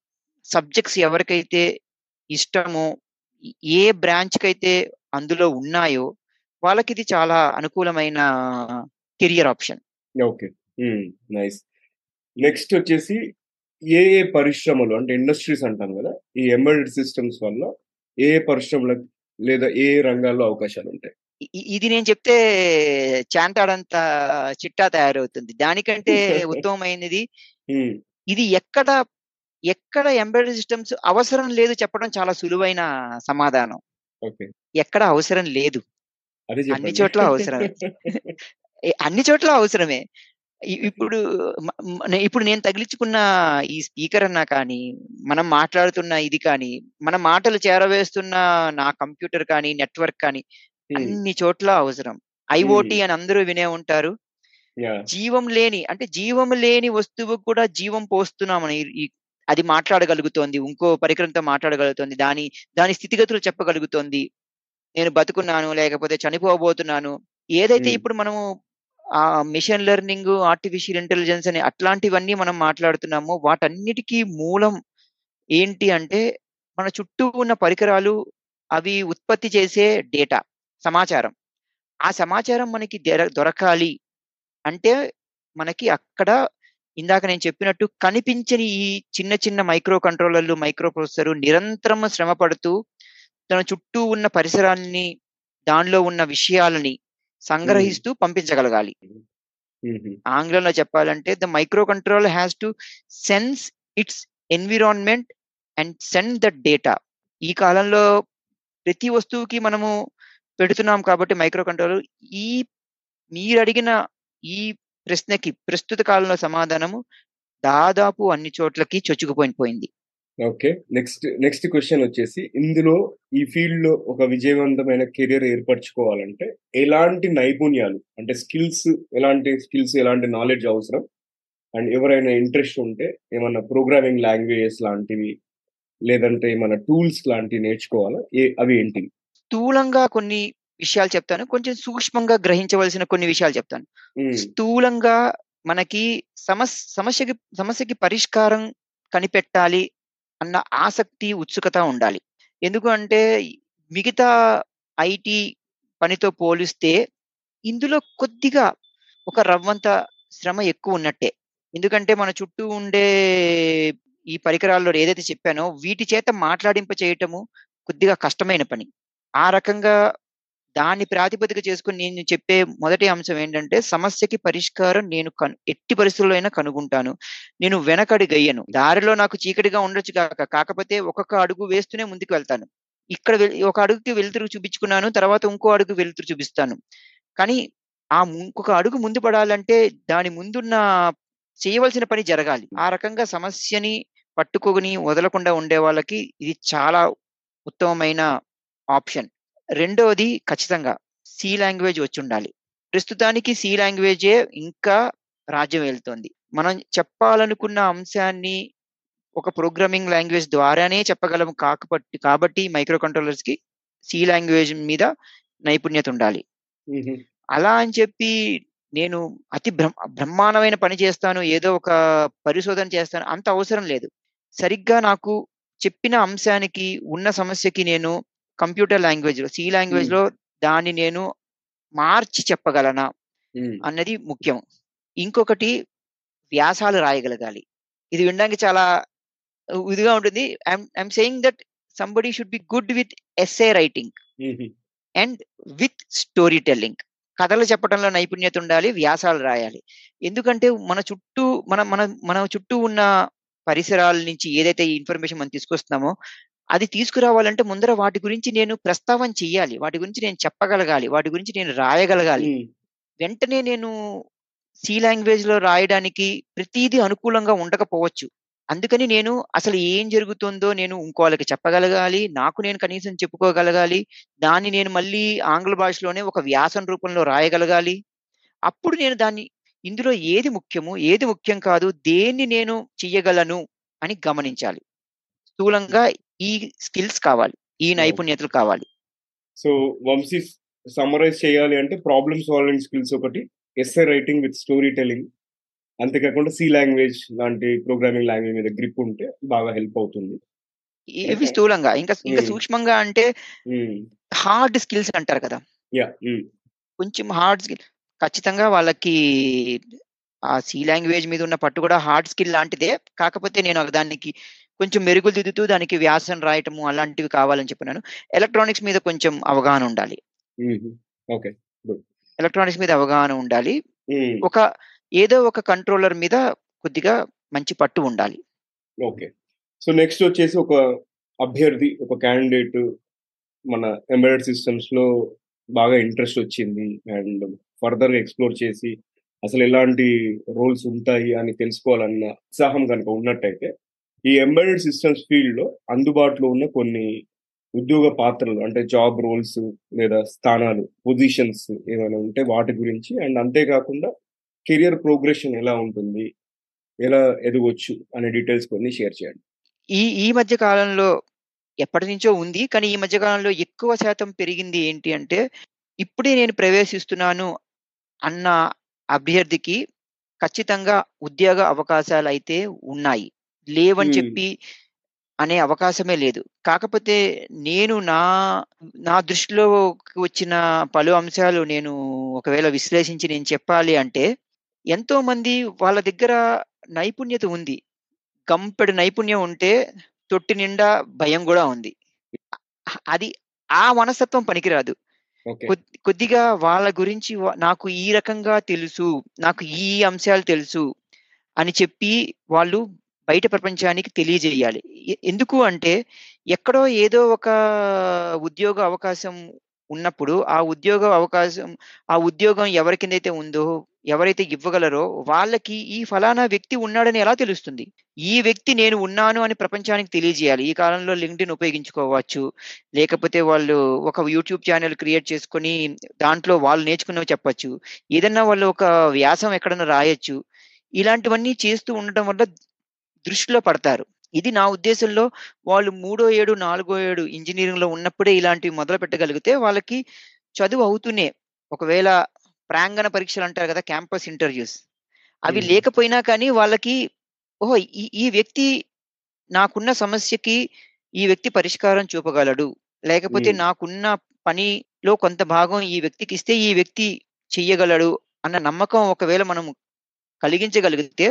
subjects ఎవరికైతే ఇష్టమో ఏ బ్రాంచ్కి అయితే అందులో ఉన్నాయో వాళ్ళకి ఇది చాలా అనుకూలమైన career option. Okay. Nice. Next వచ్చేసి ఏ ఏ పరిశ్రమలు అంటే ఇండస్ట్రీస్ అంటాం కదా ఈ ఎంబెడెడ్ సిస్టమ్స్ వల్ల ఏ పరిశ్రమలకు లేదా ఏ రంగాల్లో అవకాశాలు ఉంటాయి? ఇది నేను చెప్తే చాంతాడంత చిట్టా తయారవుతుంది. దానికంటే ఉత్తమమైనది ఇది ఎక్కడ ఎక్కడ ఎంబెడెడ్ సిస్టమ్స్ అవసరం లేదు చెప్పడం చాలా సులువైన సమాధానం. ఓకే. ఎక్కడ అవసరం లేదు. అన్ని చోట్ల అవసరమే ఏ- అన్ని చోట్ల అవసరమే. ఇప్పుడు ఇప్పుడు నేను తగిలించుకున్న ఈ స్పీకర్ అన్నా కానీ మనం మాట్లాడుతున్న ఇది కానీ మన మాటలు చేరవేస్తున్న నా కంప్యూటర్ కానీ నెట్వర్క్ కానీ అన్ని చోట్ల అవసరం. ఐఓటి అని అందరూ వినే ఉంటారు. జీవం లేని అంటే జీవం లేని వస్తువు కూడా జీవం పోస్తున్నామని ఈ- అది మాట్లాడగలుగుతోంది ఇంకో పరికరంతో మాట్లాడగలుగుతోంది దాని దాని స్థితిగతులు చెప్పగలుగుతోంది. నేను బతుకున్నాను లేకపోతే చనిపోబోతున్నాను. ఏదైతే. ఇప్పుడు మనము ఆ మిషన్ లెర్నింగ్ ఆర్టిఫిషియల్ ఇంటెలిజెన్స్ అని అట్లాంటివన్నీ మనం మాట్లాడుతున్నాము. వాటన్నిటికీ మూలం ఏంటి అంటే మన చుట్టూ ఉన్న పరికరాలు అవి ఉత్పత్తి చేసే డేటా సమాచారం. ఆ సమాచారం మనకి దొరకాలి అంటే మనకి అక్కడ ఇందాక నేను చెప్పినట్టు కనిపించని ఈ చిన్న చిన్న మైక్రో కంట్రోలర్లు మైక్రో ప్రొసెసర్ నిరంతరం శ్రమ పడుతూ తన చుట్టూ ఉన్న పరిసరాల్ని దానిలో ఉన్న విషయాలని సంగ్రహిస్తూ పంపించగలగాలి. ఆంగ్లంలో చెప్పాలంటే the micro control has to sense its environment and send the data. ఈ కాలంలో ప్రతి వస్తువుకి మనము పెడుతున్నాం కాబట్టి మైక్రో కంట్రోలర్ ఈ మీరు అడిగిన ఈ ప్రశ్నకి ప్రస్తుత కాలంలో సమాధానము దాదాపు అన్ని చోట్లకి చొచ్చుకుపోయిపోయింది ఓకే. నెక్స్ట్ నెక్స్ట్ క్వశ్చన్ వచ్చేసి ఇందులో ఈ ఫీల్డ్లో ఒక విజయవంతమైన కెరీర్ ఏర్పరచుకోవాలంటే ఎలాంటి నైపుణ్యాలు అంటే స్కిల్స్ ఎలాంటి స్కిల్స్ ఎలాంటి నాలెడ్జ్ అవసరం? అండ్ ఎవరైనా ఇంట్రెస్ట్ ఉంటే ఏమన్నా ప్రోగ్రామింగ్ లాంగ్వేజెస్ లాంటివి లేదంటే ఏమన్నా టూల్స్ లాంటివి నేర్చుకోవాలా? ఏ అవి ఏంటి స్థూలంగా కొన్ని విషయాలు చెప్తాను. కొంచెం సూక్ష్మంగా గ్రహించవలసిన కొన్ని విషయాలు చెప్తాను. స్థూలంగా మనకి సమస్ సమస్యకి సమస్యకి పరిష్కారం కనిపెట్టాలి అన్న ఆసక్తి ఉత్సుకత ఉండాలి. ఎందుకు అంటే మిగతా ఐటీ పనితో పోలిస్తే ఇందులో కొద్దిగా ఒక రవ్వంత శ్రమ ఎక్కువ ఉన్నట్టే. ఎందుకంటే మన చుట్టూ ఉండే ఈ పరికరాల్లో ఏదైతే చెప్పానో వీటి చేత మాట్లాడింప చేయటము కొద్దిగా కష్టమైన పని. ఆ రకంగా దాన్ని ప్రాతిపదిక చేసుకుని నేను చెప్పే మొదటి అంశం ఏంటంటే సమస్యకి పరిష్కారం నేను కను ఎట్టి పరిస్థితుల్లో అయినా కనుగొంటాను. నేను వెనకడి గయ్యను. దారిలో నాకు చీకటిగా ఉండొచ్చు కాక కాకపోతే ఒక్కొక్క అడుగు వేస్తూనే ముందుకు వెళ్తాను. ఇక్కడ ఒక అడుగుకి వెలుతురు చూపించుకున్నాను తర్వాత ఇంకో అడుగు వెలుతురు చూపిస్తాను. కానీ ఆ ఇంకొక అడుగు ముందు పడాలంటే దాని ముందున్న చేయవలసిన పని జరగాలి. ఆ రకంగా సమస్యని పట్టుకొని వదలకుండా ఉండే వాళ్ళకి ఇది చాలా ఉత్తమమైన ఆప్షన్. రెండవది ఖచ్చితంగా సి లాంగ్వేజ్ వచ్చి ఉండాలి ప్రస్తుతానికి సి లాంగ్వేజే ఇంకా రాజ్యం వెళ్తోంది మనం చెప్పాలనుకున్న అంశాన్ని ఒక ప్రోగ్రామింగ్ లాంగ్వేజ్ ద్వారానే చెప్పగలం కాకపోతే కాబట్టి మైక్రో కంట్రోలర్స్కి సి లాంగ్వేజ్ మీద నైపుణ్యత ఉండాలి. అలా అని చెప్పి నేను అతి బ్రహ్మ బ్రహ్మాండమైన పని చేస్తాను. ఏదో ఒక పరిశోధన చేస్తాను. అంత అవసరం లేదు. సరిగ్గా నాకు చెప్పిన అంశానికి, ఉన్న సమస్యకి నేను కంప్యూటర్ లాంగ్వేజ్‌లో, సి హ్మ్. లాంగ్వేజ్‌లో దాన్ని నేను మార్చి చెప్పగలనా? అన్నది ముఖ్యం. ఇంకొకటి వ్యాసాలు రాయగలగాలి. ఇది వినడానికి చాలా ఇదిగా ఉంటుంది. I am saying that somebody should be good with essay writing. And with story telling. కథలు చెప్పడంలో నైపుణ్యత ఉండాలి. వ్యాసాలు రాయాలి. ఎందుకంటే మన చుట్టూ మన మన మన చుట్టూ ఉన్న పరిసరాల నుంచి ఏదైతే ఈ ఇన్ఫర్మేషన్ మనం తీసుకొస్తున్నామో, అది తీసుకురావాలంటే ముందర వాటి గురించి నేను ప్రస్తావన చెయ్యాలి. వాటి గురించి నేను చెప్పగలగాలి. వాటి గురించి నేను రాయగలగాలి. వెంటనే నేను సి లాంగ్వేజ్‌లో రాయడానికి ప్రతీదీ అనుకూలంగా ఉండకపోవచ్చు. అందుకని నేను అసలు ఏం జరుగుతుందో నేను ఇంకోళ్ళకి చెప్పగలగాలి. నాకు నేను కనీసం చెప్పుకోగలగాలి. దాన్ని నేను మళ్ళీ ఆంగ్ల భాషలోనే ఒక వ్యాసం రూపంలో రాయగలగాలి. అప్పుడు నేను దాన్ని ఇందులో ఏది ముఖ్యము, ఏది ముఖ్యం కాదు, దేన్ని నేను చెయ్యగలను అని గమనించాలి. స్థూలంగా ఈ స్కిల్స్ కావాలి. ఈ. నైపుణ్యతలు కావాలి. సో, వంశీ సమ్మరైజ్ చేయాలి అంటే ప్రాబ్లమ్ సాల్వింగ్ స్కిల్స్ ఒకటి, essay writing with story telling. అంతేకాకుండా సి లాంగ్వేజ్ లాంటి ప్రోగ్రామింగ్ లాంగ్వేజ్ మీద గ్రిప్ ఉంటే బాగా హెల్ప్ అవుతుంది. ఇవి స్థూలంగా. ఇంకా ఇంకా. సూక్ష్మంగా అంటే. హార్డ్ స్కిల్స్ అంటారు కదా! కొంచెం హార్డ్ స్కిల్ ఖచ్చితంగా వాళ్ళకి ఆ సి లాంగ్వేజ్ మీద ఉన్న పట్టు కూడా హార్డ్ స్కిల్ లాంటిదే. కాకపోతే నేను దానికి కొంచెం మెరుగులు దిద్దుతూ దానికి వ్యాసం రాయటము అలాంటివి కావాలని చెప్పన్నాను. ఎలక్ట్రానిక్స్ మీద కొంచెం అవగాహన ఉండాలి. ఓకే. ఎలక్ట్రానిక్స్ మీద అవగాహన ఉండాలి. ఒక ఏదో ఒక కంట్రోలర్ మీద కొద్దిగా మంచి పట్టు ఉండాలి. ఓకే. సో, నెక్స్ట్ వచ్చేసి ఒక అభ్యర్థి, ఒక క్యాండిడేట్ మన ఎంబెడెడ్ సిస్టమ్స్‌లో బాగా ఇంట్రెస్ట్ వచ్చింది. అండ్ ఫర్దర్‌గా ఎక్స్‌ప్లోర్ చేసి అసలు ఎలాంటి రోల్స్ ఉంటాయి అని తెలుసుకోవాలన్న ఉత్సాహం గనుక ఉన్నట్టయితే, ఈ ఎంబెడెడ్ సిస్టమ్స్ ఫీల్డ్‌లో అందుబాటులో ఉన్న కొన్ని ఉద్యోగ పాత్రలు అంటే జాబ్ రోల్స్ లేదా స్థానాలు, పొజిషన్స్ ఏమైనా ఉంటే వాటి గురించి అండ్ అంతేకాకుండా కెరియర్ ప్రోగ్రెషన్ ఎలా ఉంటుంది? ఎలా ఎదగొచ్చు అనే డీటెయిల్స్ కొన్ని షేర్ చేయండి. ఈ ఈ మధ్య కాలంలో ఎప్పటినుంచో ఉంది. కానీ ఈ మధ్య కాలంలో ఎక్కువ శాతం పెరిగింది ఏంటి అంటే, ఇప్పుడే నేను ప్రవేశిస్తున్నాను అన్న అభ్యర్థికి ఖచ్చితంగా ఉద్యోగ అవకాశాలు అయితే ఉన్నాయి. లేవని. చెప్పి అనే అవకాశమే లేదు. కాకపోతే నేను నా నా దృష్టిలోకి వచ్చిన పలు అంశాలు నేను ఒకవేళ విశ్లేషించి నేను చెప్పాలి అంటే, ఎంతోమంది వాళ్ళ దగ్గర నైపుణ్యత ఉంది. గంపెడు నైపుణ్యం ఉంటే తొట్టి నిండా భయం గూడా ఉంది. అది ఆ మనస్తత్వం పనికిరాదు. కొద్దిగా వాళ్ళ గురించి నాకు ఈ రకంగా తెలుసు. నాకు ఈ అంశాలు తెలుసు అని చెప్పి వాళ్ళు బయట ప్రపంచానికి తెలియజేయాలి. ఎందుకు అంటే ఎక్కడో ఏదో ఒక ఉద్యోగ అవకాశం ఉన్నప్పుడు, ఆ ఉద్యోగ అవకాశం ఆ ఉద్యోగం ఎవరి కిందైతే ఉందో, ఎవరైతే ఇవ్వగలరో వాళ్ళకి ఈ ఫలానా వ్యక్తి ఉన్నాడని ఎలా తెలుస్తుంది? ఈ వ్యక్తి నేను ఉన్నాను అని ప్రపంచానికి తెలియజేయాలి. ఈ కాలంలో లింక్డ్ఇన్ ఉపయోగించుకోవచ్చు. లేకపోతే వాళ్ళు ఒక యూట్యూబ్ ఛానెల్ క్రియేట్ చేసుకొని దాంట్లో వాళ్ళు నేర్చుకున్నవి చెప్పచ్చు ఏదన్నా వాళ్ళు ఒక వ్యాసం ఎక్కడన్నా రాయొచ్చు. ఇలాంటివన్నీ చేస్తూ ఉండటం వల్ల దృష్టిలో పడతారు. ఇది నా ఉద్దేశంలో వాళ్ళు మూడో ఏడు, నాలుగో ఏడు ఇంజినీరింగ్‌లో ఉన్నప్పుడే ఇలాంటివి మొదలుపెట్టగలిగితే వాళ్ళకి చదువు అవుతూనే ఒకవేళ ప్రాంగణ పరీక్షలంటారు గదా! క్యాంపస్ ఇంటర్‌వ్యూస్ అవి. లేకపోయినా కానీ వాళ్ళకి ఓహో! ఈ ఈ వ్యక్తి నాకున్న సమస్యకి ఈ వ్యక్తి పరిష్కారం చూపగలడు. లేకపోతే. నాకున్న పనిలో కొంత భాగం ఈ వ్యక్తికిస్తే ఈ వ్యక్తి చెయ్యగలడు అన్న నమ్మకం ఒకవేళ మనం కలిగించగలిగితే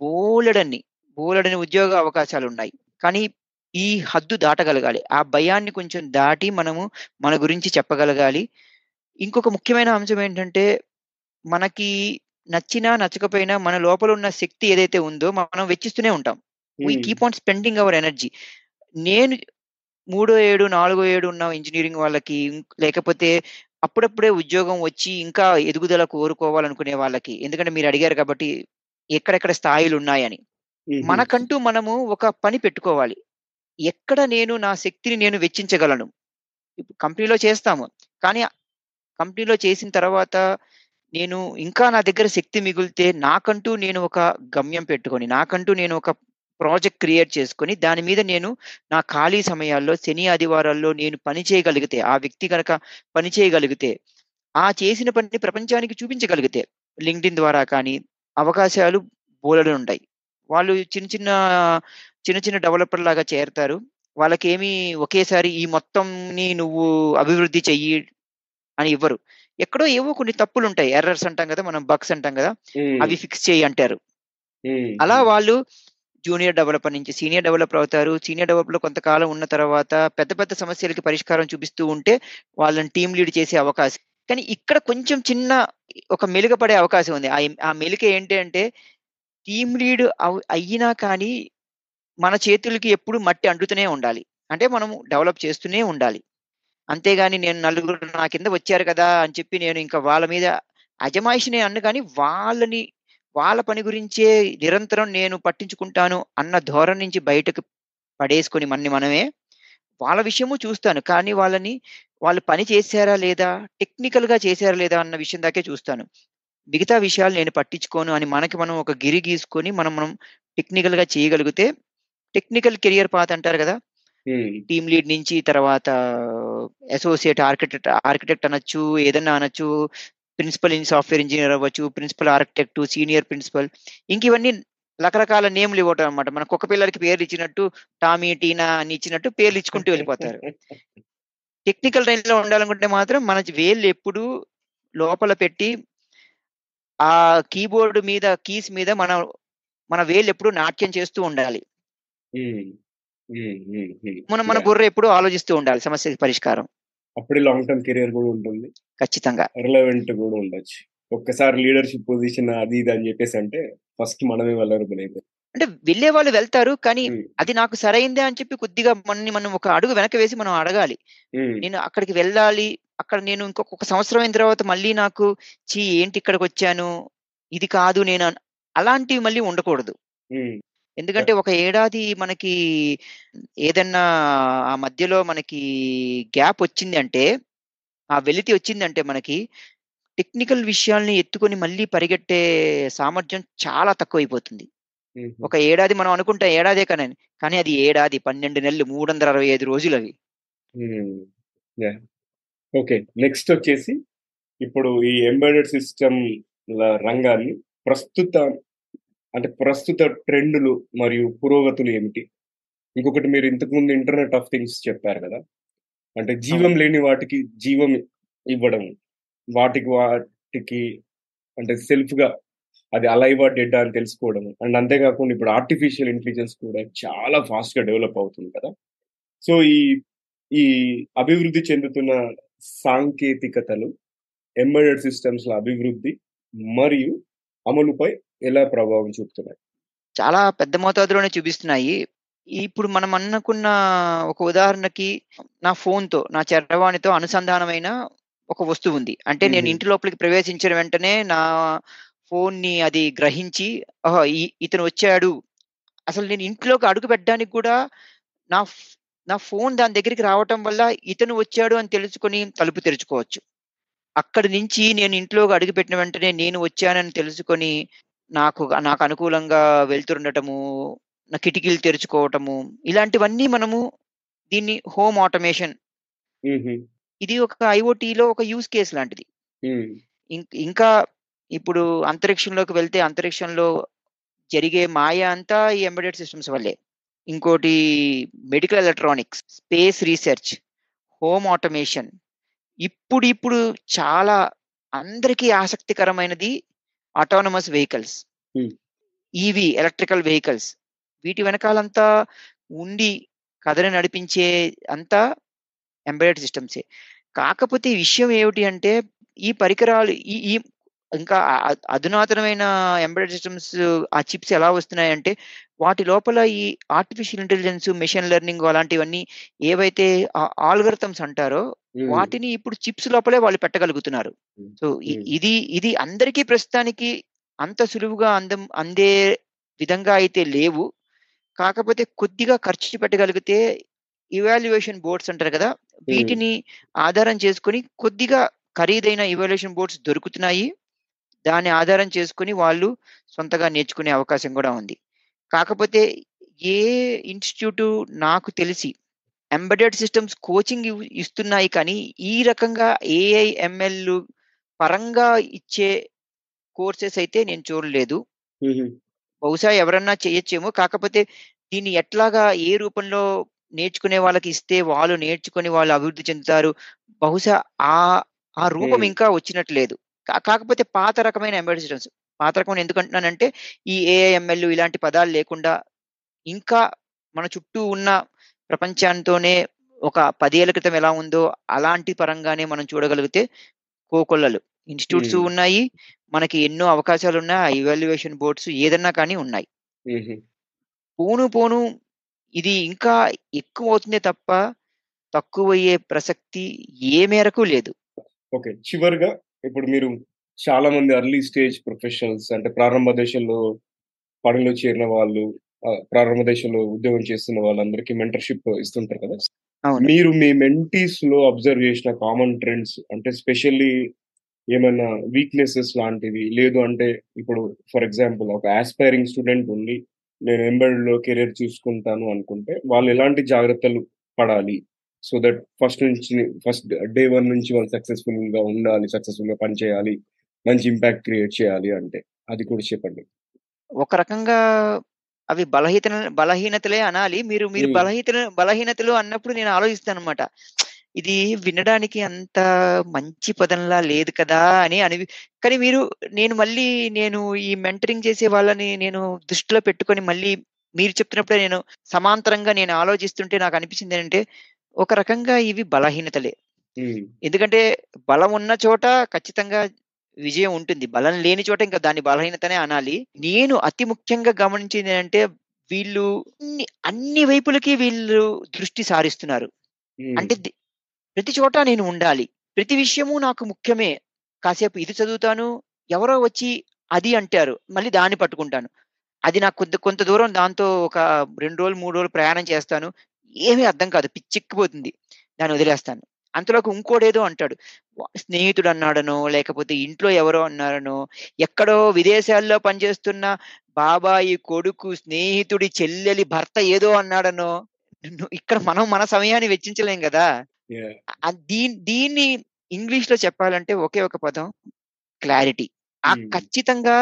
బోలెడన్ని, బోలెడన్ని ఉద్యోగ అవకాశాలున్నాయి. కానీ ఈ హద్దు దాటగలగాలి. ఆ భయాన్ని కొంచెం దాటి మనము మన గురించి చెప్పగలగాలి. ఇంకొక ముఖ్యమైన అంశం ఏంటంటే, మనకి నచ్చినా, నచ్చకపోయినా మన లోపల ఉన్న శక్తి ఏదైతే ఉందో మనం వెచ్చిస్తూనే ఉంటాం. We. Keep on spending our energy. నేను మూడో ఏడు, నాలుగో ఏడు ఉన్న ఇంజినీరింగ్ వాళ్ళకి లేకపోతే అప్పుడప్పుడే ఉద్యోగం వచ్చి ఇంకా ఎదుగుదల కోరుకోవాలనుకునే వాళ్ళకి ఎందుకంటే మీరు అడిగారు కాబట్టి ఎక్కడెక్కడ స్థాయిలున్నాయని. హుహు. మనకంటూ మనము ఒక పని పెట్టుకోవాలి. ఎక్కడ నేను నా శక్తిని నేను వెచ్చించగలను? ఇప్పుడు కంపెనీలో చేస్తాము. కానీ కంపెనీలో చేసిన తర్వాత నేను ఇంకా నా దగ్గర శక్తి మిగిలితే నాకంటూ నేను ఒక గమ్యం పెట్టుకొని, నాకంటూ నేను ఒక ప్రాజెక్ట్ క్రియేట్ చేసుకొని దాని మీద నేను నా ఖాళీ సమయాల్లో శని, ఆదివారాల్లో నేను పని చేయగలిగితే, ఆ వ్యక్తి కనుక పని చేయగలిగితే, ఆ చేసిన పనిని ప్రపంచానికి చూపించగలిగితే లింక్డ్ఇన్ ద్వారా కానీ అవకాశాలు బోలెడు ఉంటాయి వాళ్ళు చిన్న చిన్న చిన్న చిన్న డెవలపర్ లాగా చేరతారు. వాళ్ళకేమి ఒకేసారి ఈ మొత్తంని నువ్వు అభివృద్ధి చెయ్యి అని ఇవ్వరు. ఎక్కడో ఏవో కొన్ని తప్పులు ఉంటాయి ఎర్రర్స్ అంటాం కదా మనం బగ్స్ అంటాం కదా అవి ఫిక్స్ చేయి అంటారు. అలా వాళ్ళు జూనియర్ డెవలపర్ నుంచి సీనియర్ డెవలపర్ అవుతారు. సీనియర్ డెవలపర్ కొంతకాలం ఉన్న తర్వాత పెద్ద పెద్ద సమస్యలకి పరిష్కారం చూపిస్తూ ఉంటే వాళ్ళని టీం లీడ్ చేసే అవకాశం. కానీ ఇక్కడ కొంచెం చిన్న ఒక మెలుగ పడే అవకాశం ఉంది. ఆ ఆ మెలుక ఏంటి అంటే టీం లీడ్ అయినా కానీ మన చేతులకి ఎప్పుడు మట్టి అంటుతూనే ఉండాలి. అంటే మనం డెవలప్ చేస్తూనే ఉండాలి. అంతేగాని నేను నలుగురు నా కింద వచ్చారు కదా అని చెప్పి నేను ఇంకా వాళ్ళ మీద అజమాయిషినే అన్ను కానీ వాళ్ళని వాళ్ళ పని గురించే నిరంతరం నేను పట్టించుకుంటాను అన్న ధోరణి నుంచి బయటకు పడేసుకొని మనని మనమే వాళ్ళ విషయము చూస్తాను. కానీ వాళ్ళని వాళ్ళు పని చేశారా లేదా టెక్నికల్గా చేశారా లేదా అన్న విషయం దాకే చూస్తాను. మిగతా విషయాలు నేను పట్టించుకోను అని మనకి మనం ఒక గిరి గీసుకొని మనం మనం టెక్నికల్గా చేయగలిగితే టెక్నికల్ కెరియర్ పాత్ అంటారు కదా? టీమ్ లీడ్ నుంచి తర్వాత అసోసియేట్ ఆర్కిటెక్ట్ ఆర్కిటెక్ట్ అనొచ్చు ఏదన్నా అనొచ్చు ప్రిన్సిపల్ ఇన్ సాఫ్ట్వేర్ ఇంజనీర్ అవ్వచ్చు ప్రిన్సిపల్ ఆర్కిటెక్ట్ సీనియర్ ప్రిన్సిపల్ ఇంక ఇవన్నీ రకరకాల నేమ్లు ఇవ్వటం అనమాట మన కుక్క పిల్లలకి పేర్లు ఇచ్చినట్టు టామీ టీనా అని ఇచ్చినట్టు పేర్లు ఇచ్చుకుంటూ వెళ్ళిపోతారు. టెక్నికల్ లైన్లో ఉండాలనుకుంటే మాత్రం మన వేళ్ళు ఎప్పుడు లోపల పెట్టి ఆ కీబోర్డ్ మీద కీస్ మీద మన మన వేళ్ళు ఎప్పుడు నాట్యం చేస్తూ ఉండాలి. మనం మన. బుర్ర ఎప్పుడు ఆలోచిస్తూ ఉండాలి సమస్యకి పరిష్కారం. అప్పుడే లాంగ్ టర్మ్ కెరియర్ కూడా ఉంటుంది. ఖచ్చితంగా. రిలవెంట్ కూడా ఉండొచ్చు. ఒక్కసారి లీడర్షిప్ పొజిషన్ అది ఇది అని చెప్పేసి అంటే ఫస్ట్ మనమే వెళ్ళరు అయిపోయి అంటే వెళ్ళే వాళ్ళు వెళ్తారు కానీ అది నాకు సరైందే అని చెప్పి కొద్దిగా మనని మనం ఒక అడుగు వెనక వేసి మనం అడగాలి. నేను అక్కడికి వెళ్ళాలి అక్కడ నేను ఇంకొక ఒక సంవత్సరం అయిన తర్వాత మళ్ళీ నాకు చీ ఏంటి ఇక్కడికి వచ్చాను? ఇది కాదు నేను అలాంటివి మళ్ళీ ఉండకూడదు. ఎందుకంటే ఒక ఏడాది మనకి ఏదన్నా ఆ మధ్యలో మనకి గ్యాప్ వచ్చింది అంటే ఆ వెలితి వచ్చిందంటే మనకి టెక్నికల్ విషయాల్ని ఎత్తుకొని మళ్ళీ పరిగెట్టే సామర్థ్యం చాలా తక్కువైపోతుంది. ఒక ఏడాది మనం అనుకుంటాం ఏడాదే కానీ కానీ అది ఏడాది పన్నెండు నెలలు మూడు వందల అరవై ఐదు రోజులు అవి ఓకే నెక్స్ట్ వచ్చేసి ఇప్పుడు ఈ ఎంబెడెడ్ సిస్టమ్ రంగాన్ని ప్రస్తుత అంటే ప్రస్తుత ట్రెండ్లు మరియు పురోగతులు ఏమిటి? ఇంకొకటి మీరు ఇంతకుముందు ఇంటర్నెట్ ఆఫ్ థింగ్స్ చెప్పారు కదా? అంటే జీవం లేని వాటికి జీవం ఇవ్వడం వాటికి వాటికి అంటే సెల్ఫ్గా అది అలైవా డెడ్ అని తెలుసుకోవడం. అండ్ అంతేకాకుండా ఇప్పుడు ఆర్టిఫిషియల్ ఇంటెలిజెన్స్ కూడా చాలా ఫాస్ట్గా డెవలప్ అవుతుంది కదా? సో ఈ ఈ అభివృద్ధి చెందుతున్న సాంకేతికతలు ఎంబెడెడ్ సిస్టమ్స్ ల అభివృద్ధి మరియు అమలుపై ఎలా ప్రభావం చూపుతున్నాయి? చాలా పెద్ద మోతాదులోనే చూపిస్తున్నాయి. ఇప్పుడు మనం అనుకున్న ఒక ఉదాహరణకి నా ఫోన్తో నా చరవాణితో అనుసంధానమైన ఒక వస్తువు ఉంది. అంటే నేను. ఇంటి లోపలికి ప్రవేశించిన వెంటనే నా ఫోన్ని అది గ్రహించి ఇతను వచ్చాడు. అసలు నేను ఇంట్లోకి అడుగు పెట్టడానికి కూడా నా నా ఫోన్ దాని దగ్గరికి రావటం వల్ల ఇతను వచ్చాడు అని తెలుసుకొని తలుపు తెరుచుకోవచ్చు. అక్కడి నుంచి నేను ఇంట్లోకి అడుగు పెట్టిన వెంటనే నేను వచ్చానని తెలుసుకొని నాకు నాకు అనుకూలంగా వెళ్తుండటము నా కిటికీలు తెరుచుకోవటము ఇలాంటివన్నీ మనము దీన్ని హోమ్ ఆటోమేషన్. ఇది ఒక ఐఓటీలో ఒక యూస్ కేస్ లాంటిది. ఇంకా ఇప్పుడు అంతరిక్షంలోకి వెళ్తే అంతరిక్షంలో జరిగే మాయ అంతా ఈ ఎంబెడెడ్ సిస్టమ్స్ వల్లే. ఇంకోటి medical electronics space research home automation ఇప్పుడు ఇప్పుడు చాలా అందరికీ ఆసక్తికరమైనది autonomous vehicles. EV electrical vehicles వీటి వెనకాలంతా ఉండి కథని నడిపించే అంతా ఎంబెడెడ్ సిస్టమ్సే కాకపోతే విషయం ఏమిటి అంటే ఈ పరికరాలు ఈ ఈ ఇంకా అధునాతనమైన ఎంబెడెడ్ సిస్టమ్స్ ఆ చిప్స్ ఎలా వస్తున్నాయంటే వాటి లోపల ఈ ఆర్టిఫిషియల్ ఇంటెలిజెన్స్ మెషిన్ లెర్నింగ్ అలాంటివన్నీ ఏవైతే ఆల్గరిథమ్స్ అంటారో. వాటిని ఇప్పుడు చిప్స్ లోపలే వాళ్ళు పెట్టగలుగుతున్నారు. సో. ఇది ఇది అందరికీ ప్రస్తుతానికి అంత సులువుగా అందం అందే విధంగా అయితే లేవు కాకపోతే కొద్దిగా ఖర్చు పెట్టగలిగితే ఇవాల్యుయేషన్ బోర్డ్స్ అంటారు కదా వీటిని ఆధారం చేసుకొని కొద్దిగా ఖరీదైన ఇవాల్యుయేషన్ బోర్డ్స్ దొరుకుతున్నాయి దాన్ని ఆధారం చేసుకొని వాళ్ళు సొంతగా నేర్చుకునే అవకాశం కూడా ఉంది కాకపోతే ఏ ఇన్స్టిట్యూట్ నాకు తెలిసి ఎంబెడెడ్ సిస్టమ్స్ కోచింగ్ ఇస్తున్నాయి కానీ ఈ రకంగా ఏఐ ఎంఎల్ పరంగా ఇచ్చే కోర్సెస్ అయితే నేను చూడలేదు. బహుశా ఎవరన్నా చేయొచ్చేమో. కాకపోతే దీన్ని ఎట్లాగా ఏ రూపంలో నేర్చుకునే వాళ్ళకి ఇస్తే వాళ్ళు నేర్చుకొని వాళ్ళు అభివృద్ధి చెందుతారు. బహుశా ఆ ఆ రూపం. ఇంకా వచ్చినట్టు లేదు. కా కాకపోతే పాత రకమైన ఎంబెడెడ్ సిస్టమ్స్. పాత రకమైన ఎందుకంటున్నానంటే ఈ ఏఐఎంఎల్ ఇలాంటి పదాలు లేకుండా ఇంకా మన చుట్టూ ఉన్న ప్రపంచంతోనే ఒక 10 ఏళ్ళ క్రితం ఎలా ఉందో అలాంటి పరంగానే మనం చూడగలిగితే కోకొల్లలు. ఇన్‌స్టిట్యూట్స్. ఉన్నాయి. మనకి ఎన్నో అవకాశాలున్నాయి. ఆ ఇవాల్యుయేషన్ బోర్డ్స్ ఏదన్నా కానీ ఉన్నాయి. పోను పోను ఇది ఇంకా ఎక్కువవుతుందే తప్ప తక్కువయ్యే ప్రసక్తి ఏ మేరకు లేదు. ఓకే. చివరగా ఇప్పుడు మీరు చాలా మంది ఎర్లీ స్టేజ్ ప్రొఫెషనల్స్ అంటే ప్రారంభ దశలో పనిలో చేరిన వాళ్ళు, ప్రారంభ దశలో ఉద్యోగం చేస్తున్న వాళ్ళందరికీ మెంటర్‌షిప్ ఇస్తుంటారు కదా! మీరు మీ మెంటీస్‌లో అబ్జర్వ్ చేసిన కామన్ ట్రెండ్స్ అంటే స్పెషల్లీ ఏమన్నా వీక్‌నెసెస్ లాంటివి లేదు అంటే ఇప్పుడు ఫర్ ఎగ్జాంపుల్ ఒక యాస్పైరింగ్ స్టూడెంట్ ఉండి నేను ఎంబెడెడ్‌లో కెరియర్ చూసుకుంటాను అనుకుంటే వాళ్ళు ఎలాంటి జాగ్రత్తలు పడాలి? సో దట్ ఫస్ట్ నుంచి ఫస్ట్ డే 1 నుంచి వాళ్ళు సక్సెస్‌ఫుల్‌గా ఉండాలి. సక్సెస్‌ఫుల్‌గా పని చేయాలి. మంచి ఇంపాక్ట్ క్రియేట్ చేయాలి అంటే అది కూడా చెప్పండి. ఒక రకంగా అవి బలహీతన బలహీనతలే అనాలి. మీరు మీరు. బలహీతలు బలహీనతలు అన్నప్పుడు నేను ఆలోచిస్తానన్నమాట. ఇది వినడానికి అంత మంచి పదంలా లేదు కదా! అని అనివి కానీ మీరు నేను మళ్ళీ నేను ఈ మెంటరింగ్ చేసే వాళ్ళని నేను దృష్టిలో పెట్టుకొని మళ్ళీ మీరు చెప్తున్నప్పుడే నేను సమాంతరంగా నేను ఆలోచిస్తుంటే నాకు అనిపించిందేంటంటే ఒక రకంగా ఇవి బలహీనతలే. ఎందుకంటే బలం ఉన్న చోట ఖచ్చితంగా విజయం ఉంటుంది. బలం లేని చోట ఇంకా దాన్ని బలహీనతనే అనాలి. నేను అతి ముఖ్యంగా గమనించిందేంటంటే వీళ్ళు అన్ని వైపులకి వీళ్ళు దృష్టి సారిస్తున్నారు. అంటే ప్రతి చోట నేను ఉండాలి. ప్రతి విషయము నాకు ముఖ్యమే. కాసేపు ఇది చదువుతాను. ఎవరో వచ్చి అది అంటారు. మళ్ళీ దాన్ని పట్టుకుంటాను. అది నాకు కొంత కొంత దూరం దాంతో ఒక 2 రోజులు, 3 రోజులు ప్రయాణం చేస్తాను. ఏమీ అర్థం కాదు. పిచ్చెక్కిపోతుంది. దాన్ని వదిలేస్తాను. అంతలోకి ఇంకోడేదో అంటాడు. స్నేహితుడు అన్నాడనో, లేకపోతే ఇంట్లో ఎవరో అన్నారనో, ఎక్కడో విదేశాల్లో పనిచేస్తున్న బాబాయి కొడుకు, స్నేహితుడి చెల్లెలి భర్త ఏదో అన్నాడనో, ఇక్కడ మనం మన సమయాన్ని వెచ్చించలేం! ఆహ్, దీన్ దీన్ని ఇంగ్లీష్‌లో చెప్పాలంటే ఒకే ఒక పదం క్లారిటీ. ఆ హ్మ్. ఖచ్చితంగా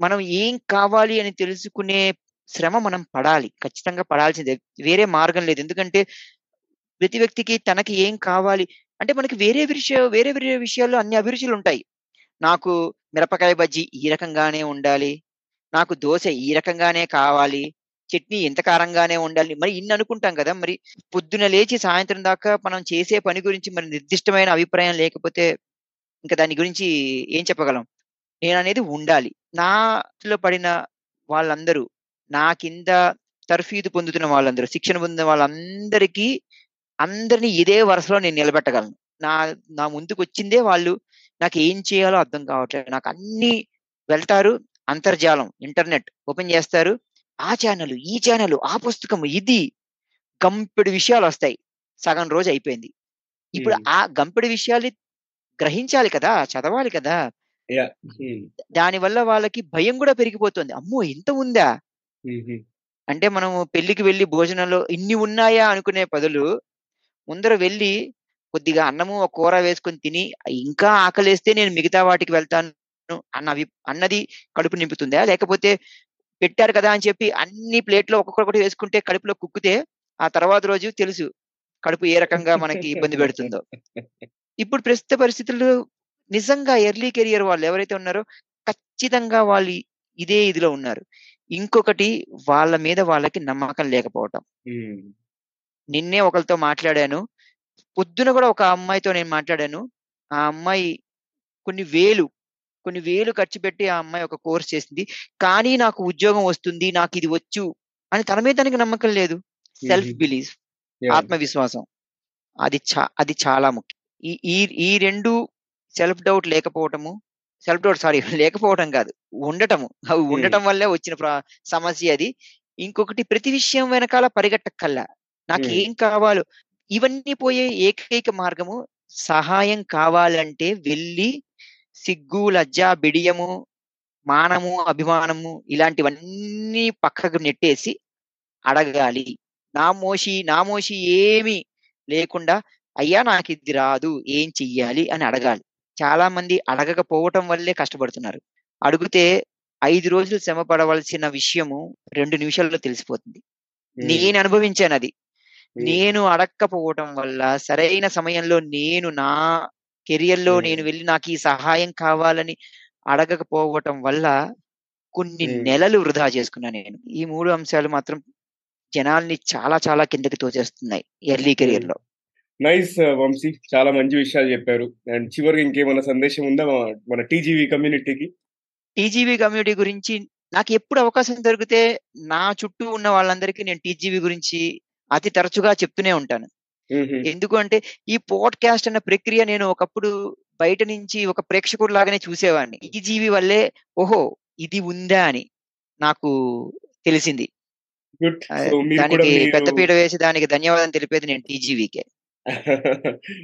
మనం ఏం కావాలి అని తెలుసుకునే శ్రమ మనం పడాలి. ఖచ్చితంగా పడాల్సిందే. వేరే మార్గం లేదు. ఎందుకంటే ప్రతి వ్యక్తికి తనకి ఏం కావాలి అంటే మనకి వేరే విషయ వేరే వేరే విషయాల్లో అన్ని అభిరుచులు ఉంటాయి నాకు మిరపకాయ బజ్జీ ఈ రకంగానే ఉండాలి. నాకు దోశ ఈ రకంగానే కావాలి. చట్నీ ఎంత కారంగానే ఉండాలి. మరి ఇన్ని అనుకుంటాం కదా! మరి పొద్దున లేచి సాయంత్రం దాకా మనం చేసే పని గురించి మరి నిర్దిష్టమైన అభిప్రాయం లేకపోతే ఇంక దాని గురించి ఏం చెప్పగలం? నేననేది ఉండాలి. నాలో పడిన వాళ్ళందరూ, నా కింద తర్ఫీదు పొందుతున్న వాళ్ళందరూ, శిక్షణ పొందిన వాళ్ళందరికీ అందరిని ఇదే వరుసలో నేను నిలబెట్టగలను. నా నా ముందుకొచ్చిందే వాళ్ళు నాకేం చేయాలో అర్థం కావట్లేదు. నాకన్నీ వెళ్తారు అంతర్జాలం, ఇంటర్నెట్ ఓపెన్ చేస్తారు. ఆ ఛానెల్, ఈ ఛానెల్, ఆ పుస్తకం, ఇది గంపెడు విషయాలొస్తాయి. సగం రోజు అయిపోయింది. ఇప్పుడు. ఆ గంపెడు విషయాల్ని గ్రహించాలి కదా! చదవాలి కదా! యాహ్! హ్మ్. దానివల్ల వాళ్ళకి భయం గూడా పెరిగిపోతుంది. అమ్మో! ఇంత ఉందా? అంటే మనము పెళ్ళికి వెళ్ళి భోజనంలో ఇన్ని ఉన్నాయా అనుకునే పదులు ముందర వెళ్ళి కొద్దిగా అన్నము, ఒక కూర వేసుకొని తిని, ఇంకా ఆకలేస్తే నేను మిగతా వాటికి వెళ్తాను అన్న అన్నది కడుపు నింపుతుందా? లేకపోతే పెట్టారు కదా! అని చెప్పి అన్ని ప్లేట్‌లో ఒక్కొక్కటి వేసుకుంటే కడుపులో కుక్కితే, ఆ తర్వాత రోజు తెలుసు కడుపు ఏ రకంగా మనకి ఇబ్బంది పెడుతుందో. ఇప్పుడు ప్రస్తుత పరిస్థితుల్లో నిజంగా ఎర్లీ కెరియర్ వాళ్ళు ఎవరైతే ఉన్నారో ఖచ్చితంగా వాళ్ళు ఇదే ఇదిలో ఉన్నారు. ఇంకొకటి వాళ్ళ మీద వాళ్ళకి నమ్మకం లేకపోవటం. నిన్నే ఒకళ్ళతో మాట్లాడాను. పొద్దున గూడా ఒక అమ్మాయితో నేను మాట్లాడాను. ఆ అమ్మాయి కొన్ని వేలు, కొన్ని వేలు ఖర్చు పెట్టి ఆ అమ్మాయి ఒక కోర్స్ చేసింది. కానీ నాకు ఉద్యోగం వస్తుంది. నాకిది వచ్చు అని తన మీద తనకి నమ్మకం లేదు. సెల్ఫ్. బిలీఫ్! ఆత్మవిశ్వాసం. అది చా అది చాలా ముఖ్యం. ఈ ఈ 2 సెల్ఫ్ డౌట్ లేకపోవటము సెల్ఫ్ డౌట్ సారీ లేకపోవటం కాదు. ఉండటము. అవి. ఉండటం వల్లే వచ్చిన ప్ర సమస్య అది. ఇంకొకటి ప్రతి విషయం వెనకాల పరిగెట్టక్కర్లా. హ్మ్. నాకేం కావాలో ఇవన్నీ పోయే ఏకైక మార్గము సహాయం కావాలంటే వెళ్ళి సిగ్గు, లజ్జ, బిడియము, మానము, అభిమానము ఇలాంటివన్నీ పక్కకు నెట్టేసి అడగాలి. నామోషి, నామోషి ఏమి లేకుండా అయ్యా నాకిది రాదు. ఏం చెయ్యాలి అని అడగాలి. చాలా మంది అడగకపోవటం వల్లే కష్టపడుతున్నారు. అడిగితే ఐదు రోజులు శ్రమ పడవలసిన విషయము రెండు నిమిషాల్లో తెలిసిపోతుంది. నేను అనుభవించాను అది. నేను అడక్కపోవటం వల్ల సరైన సమయంలో నేను నా కెరియర్లో Hmm. నేను వెళ్ళి నాకు ఈ సహాయం కావాలని అడగకపోవటం వల్ల కొన్ని. నెలలు వృధా చేసుకున్నా నేను. ఈ మూడు అంశాలు మాత్రం జనాల్ని చాలా చాలా కిందకి తోచేస్తున్నాయి ఎర్లీ కెరియర్లో నైస్ వంశీ. చాలా మంచి విషయాలు చెప్పారు. అండ్ చివరికి ఇంకేమైనా సందేశం ఉందా మన- టీజీవీ కమ్యూనిటీకి? టీజీవీ కమ్యూనిటీ గురించి నాకు ఎప్పుడు అవకాశం దొరికితే నా చుట్టూ ఉన్న వాళ్ళందరికీ నేను టీజీవీ గురించి అతి తరచుగా చెప్తూనే ఉంటాను. ఎందుకు అంటే ఈ పోడ్కాస్ట్ అన్న ప్రక్రియ నేను ఒకప్పుడు బయట నుంచి ఒక ప్రేక్షకుడు లాగానే చూసేవాడిని. ఈ జీవి వల్లే ఓహో ఇది ఉందా అని నాకు తెలిసింది. దానికి పెద్ద మీరు పీట వేసి దానికి ధన్యవాదం తెలిపేది నేను టీజీవీకే.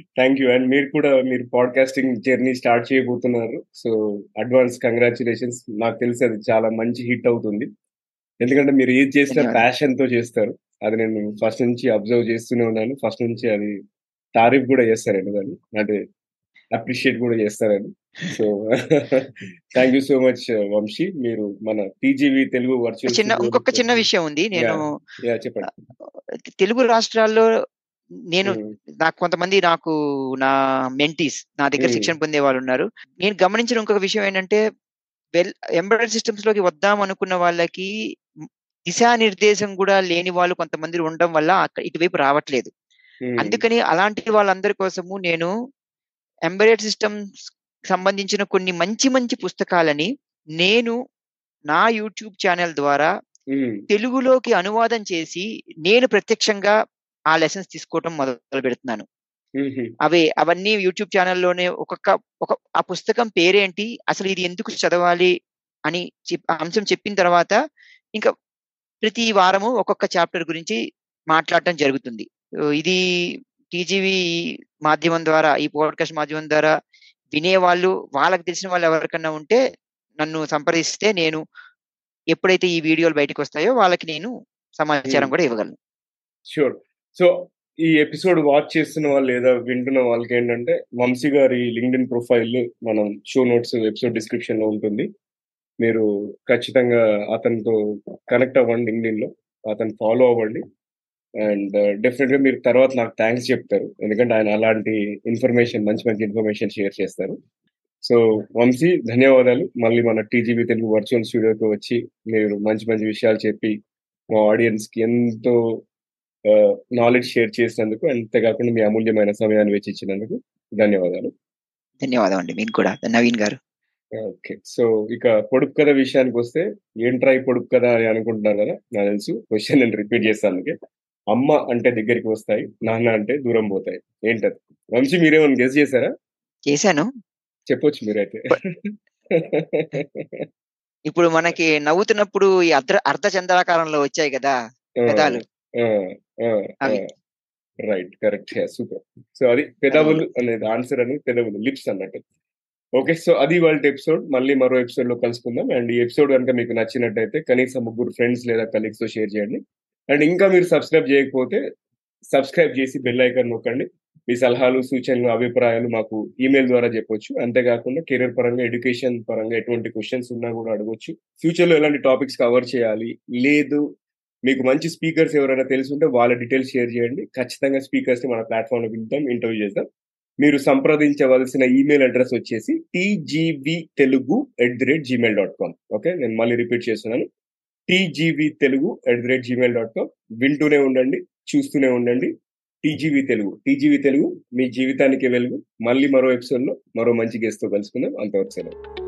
థ్యాంక్ యూ అండ్ మీరు కూడా మీరు పాడ్కాస్టింగ్ జర్నీ స్టార్ట్ చేయబోతున్నారు. సో అడ్వాన్స్ కంగ్రాచులేషన్స్ నాకు తెలిసి అది చాలా మంచి హిట్ అవుతుంది. ఎందుకంటే మీరు ఏది చేసినా. ప్యాషన్తో చేస్తారు. అది నేను ఫస్ట్ నుంచి అబ్జర్వ్ చేస్తూనే ఉన్నాను. ఫస్ట్ నుంచి అది తారీఫ్ కూడా చేస్తారండి దాన్ని. అంటే అప్రిషియేట్ కూడా చేస్తారని. So thank you so much Vamsi. మీరు మన టీజీవీ తెలుగు వర్చువల్ చిన్న ఇంకొక చిన్న విషయం ఉంది. నేను చెప్పండి. తెలుగు రాష్ట్రాల్లో నేను నాకు కొంతమంది నాకు నా మెంటీస్ నా దగ్గర. శిక్షణ పొందే వాళ్ళు ఉన్నారు. నేను గమనించిన ఇంకొక విషయం ఏంటంటే వెల్ ఎంబ్రాయిడరీ సిస్టమ్స్లోకి వద్దాం అనుకున్న వాళ్ళకి దిశానిర్దేశం కూడా లేని వాళ్ళు కొంతమంది ఉండడం వల్ల అక్కడ ఇటువైపు రావట్లేదు. అందుకని అలాంటి వాళ్ళందరి కోసము నేను ఎంబెడెడ్ సిస్టమ్స్ సంబంధించిన కొన్ని మంచి మంచి పుస్తకాలని నేను నా యూట్యూబ్ ఛానల్ ద్వారా తెలుగులోకి అనువాదం చేసి నేను ప్రత్యక్షంగా ఆ లెసన్స్ తీసుకోవటం మొదలు పెడుతున్నాను. అవే అవన్నీ యూట్యూబ్ ఛానల్లోనే ఒక్కొక్క ఒక ఆ పుస్తకం పేరేంటి అసలు ఇది ఎందుకు చదవాలి అని అంశం చెప్పిన తర్వాత ఇంకా ప్రతి వారము ఒక్కొక్క చాప్టర్ గురించి మాట్లాడటం జరుగుతుంది. ఇది టీజీవీ మాధ్యమం ద్వారా ఈ పోడ్కాస్ట్ మాధ్యమం ద్వారా వినేవాళ్ళు వాళ్ళకి తెలిసిన వాళ్ళు ఎవరికన్నా ఉంటే నన్ను సంప్రదిస్తే నేను ఎప్పుడైతే ఈ వీడియోలు బయటకు వస్తాయో వాళ్ళకి నేను సమాచారం. కూడా ఇవ్వగలను. షూర్ సో ఈ ఎపిసోడ్ వాచ్ చేస్తున్న వాళ్ళు లేదా వింటున్న వాళ్ళకి ఏంటంటే వంశీ గారి లింక్డ్ఇన్ ప్రొఫైల్ మనం షో నోట్స్ ఎపిసోడ్ డిస్క్రిప్షన్లో ఉంటుంది. మీరు ఖచ్చితంగా అతనితో కనెక్ట్ అవ్వండి లింక్డ్ఇన్లో అతను ఫాలో అవ్వండి. అండ్ డెఫినెట్గా మీరు తర్వాత నాకు థ్యాంక్స్ చెప్తారు. ఎందుకంటే ఆయన అలాంటి ఇన్ఫర్మేషన్ మంచి మంచి ఇన్ఫర్మేషన్ షేర్ చేస్తారు. సో వంశీ ధన్యవాదాలు. మళ్ళీ మన టీజీబీ తెలుగు వర్చువల్ స్టూడియోకి వచ్చి మీరు మంచి మంచి విషయాలు చెప్పి మా ఆడియన్స్కి ఎంతో నాలెడ్జ్ షేర్ చేసినందుకు అంతేకాకుండా మీ అమూల్యమైన సమయాన్ని వెచ్చించినందుకు ధన్యవాదాలు. ధన్యవాదం అండి మీకు కూడా. నవీన్ గారు. ఓకే. సో ఇక పొడుపు కథ విషయానికి వస్తే ఏంట్రా ఈ పొడుపు కథ అని అనుకుంటున్నారు కదా నాకు తెలుసు. క్వశ్చన్ నేను రిపీట్ చేస్తాను అందుకే. అమ్మ అంటే దగ్గరికి వస్తాయి నాన్న అంటే దూరం పోతాయి. ఏంటది? వంశీ మీరేమైనా గెస్ చేశారా? చేశాను. చెప్పొచ్చు మీరైతే. ఇప్పుడు మనకి నవ్వుతున్నప్పుడు ఈ అర్ధ అర్ధ చంద్రాకారంలో వచ్చాయి కదా పెదాలు. Right correct. సూపర్. సో అది పెదవులు అనేది ఆన్సర్ అని పెదవులు లిప్స్ అన్నట్టు. ఓకే సో అది వాళ్ళ ఎపిసోడ్. మళ్ళీ మరో ఎపిసోడ్లో కలుసుకుందాం. అండ్ ఈ ఎపిసోడ్ కనుక మీకు నచ్చినట్టయితే కనీసం ముగ్గురు ఫ్రెండ్స్ లేదా కలీగ్స్తో షేర్ చేయండి. అండ్ ఇంకా మీరు సబ్స్క్రైబ్ చేయకపోతే సబ్స్క్రైబ్ చేసి బెల్ ఐకాన్ నొక్కండి. మీ సలహాలు సూచనలు అభిప్రాయాలు మాకు ఈమెయిల్ ద్వారా చెప్పొచ్చు. అంతేకాకుండా కెరీర్ పరంగా ఎడ్యుకేషన్ పరంగా ఎటువంటి క్వశ్చన్స్ ఉన్నా కూడా అడగొచ్చు. ఫ్యూచర్లో ఎలాంటి టాపిక్స్ కవర్ చేయాలి లేదు మీకు మంచి స్పీకర్స్ ఎవరైనా తెలుసుంటే వాళ్ళ డీటెయిల్స్ షేర్ చేయండి. ఖచ్చితంగా స్పీకర్స్ని మన ప్లాట్ఫామ్లో పిలుద్దాం ఇంటర్వ్యూ చేద్దాం మీరు సంప్రదించవలసిన ఈమెయిల్ అడ్రస్ వచ్చేసి TGV Telugu at the rate Gmail dot com. Okay? నేను మళ్ళీ రిపీట్ చేస్తున్నాను. TGV Telugu at the rate Gmail dot com. వింటూనే ఉండండి చూస్తూనే ఉండండి. టీజీవి తెలుగు టీజీవి తెలుగు మీ జీవితానికి వెలుగు. మళ్ళీ మరో ఎపిసోడ్లో మరో మంచి గెస్ట్తో కలుసుకుందాం. అంతవరకు సెలవు.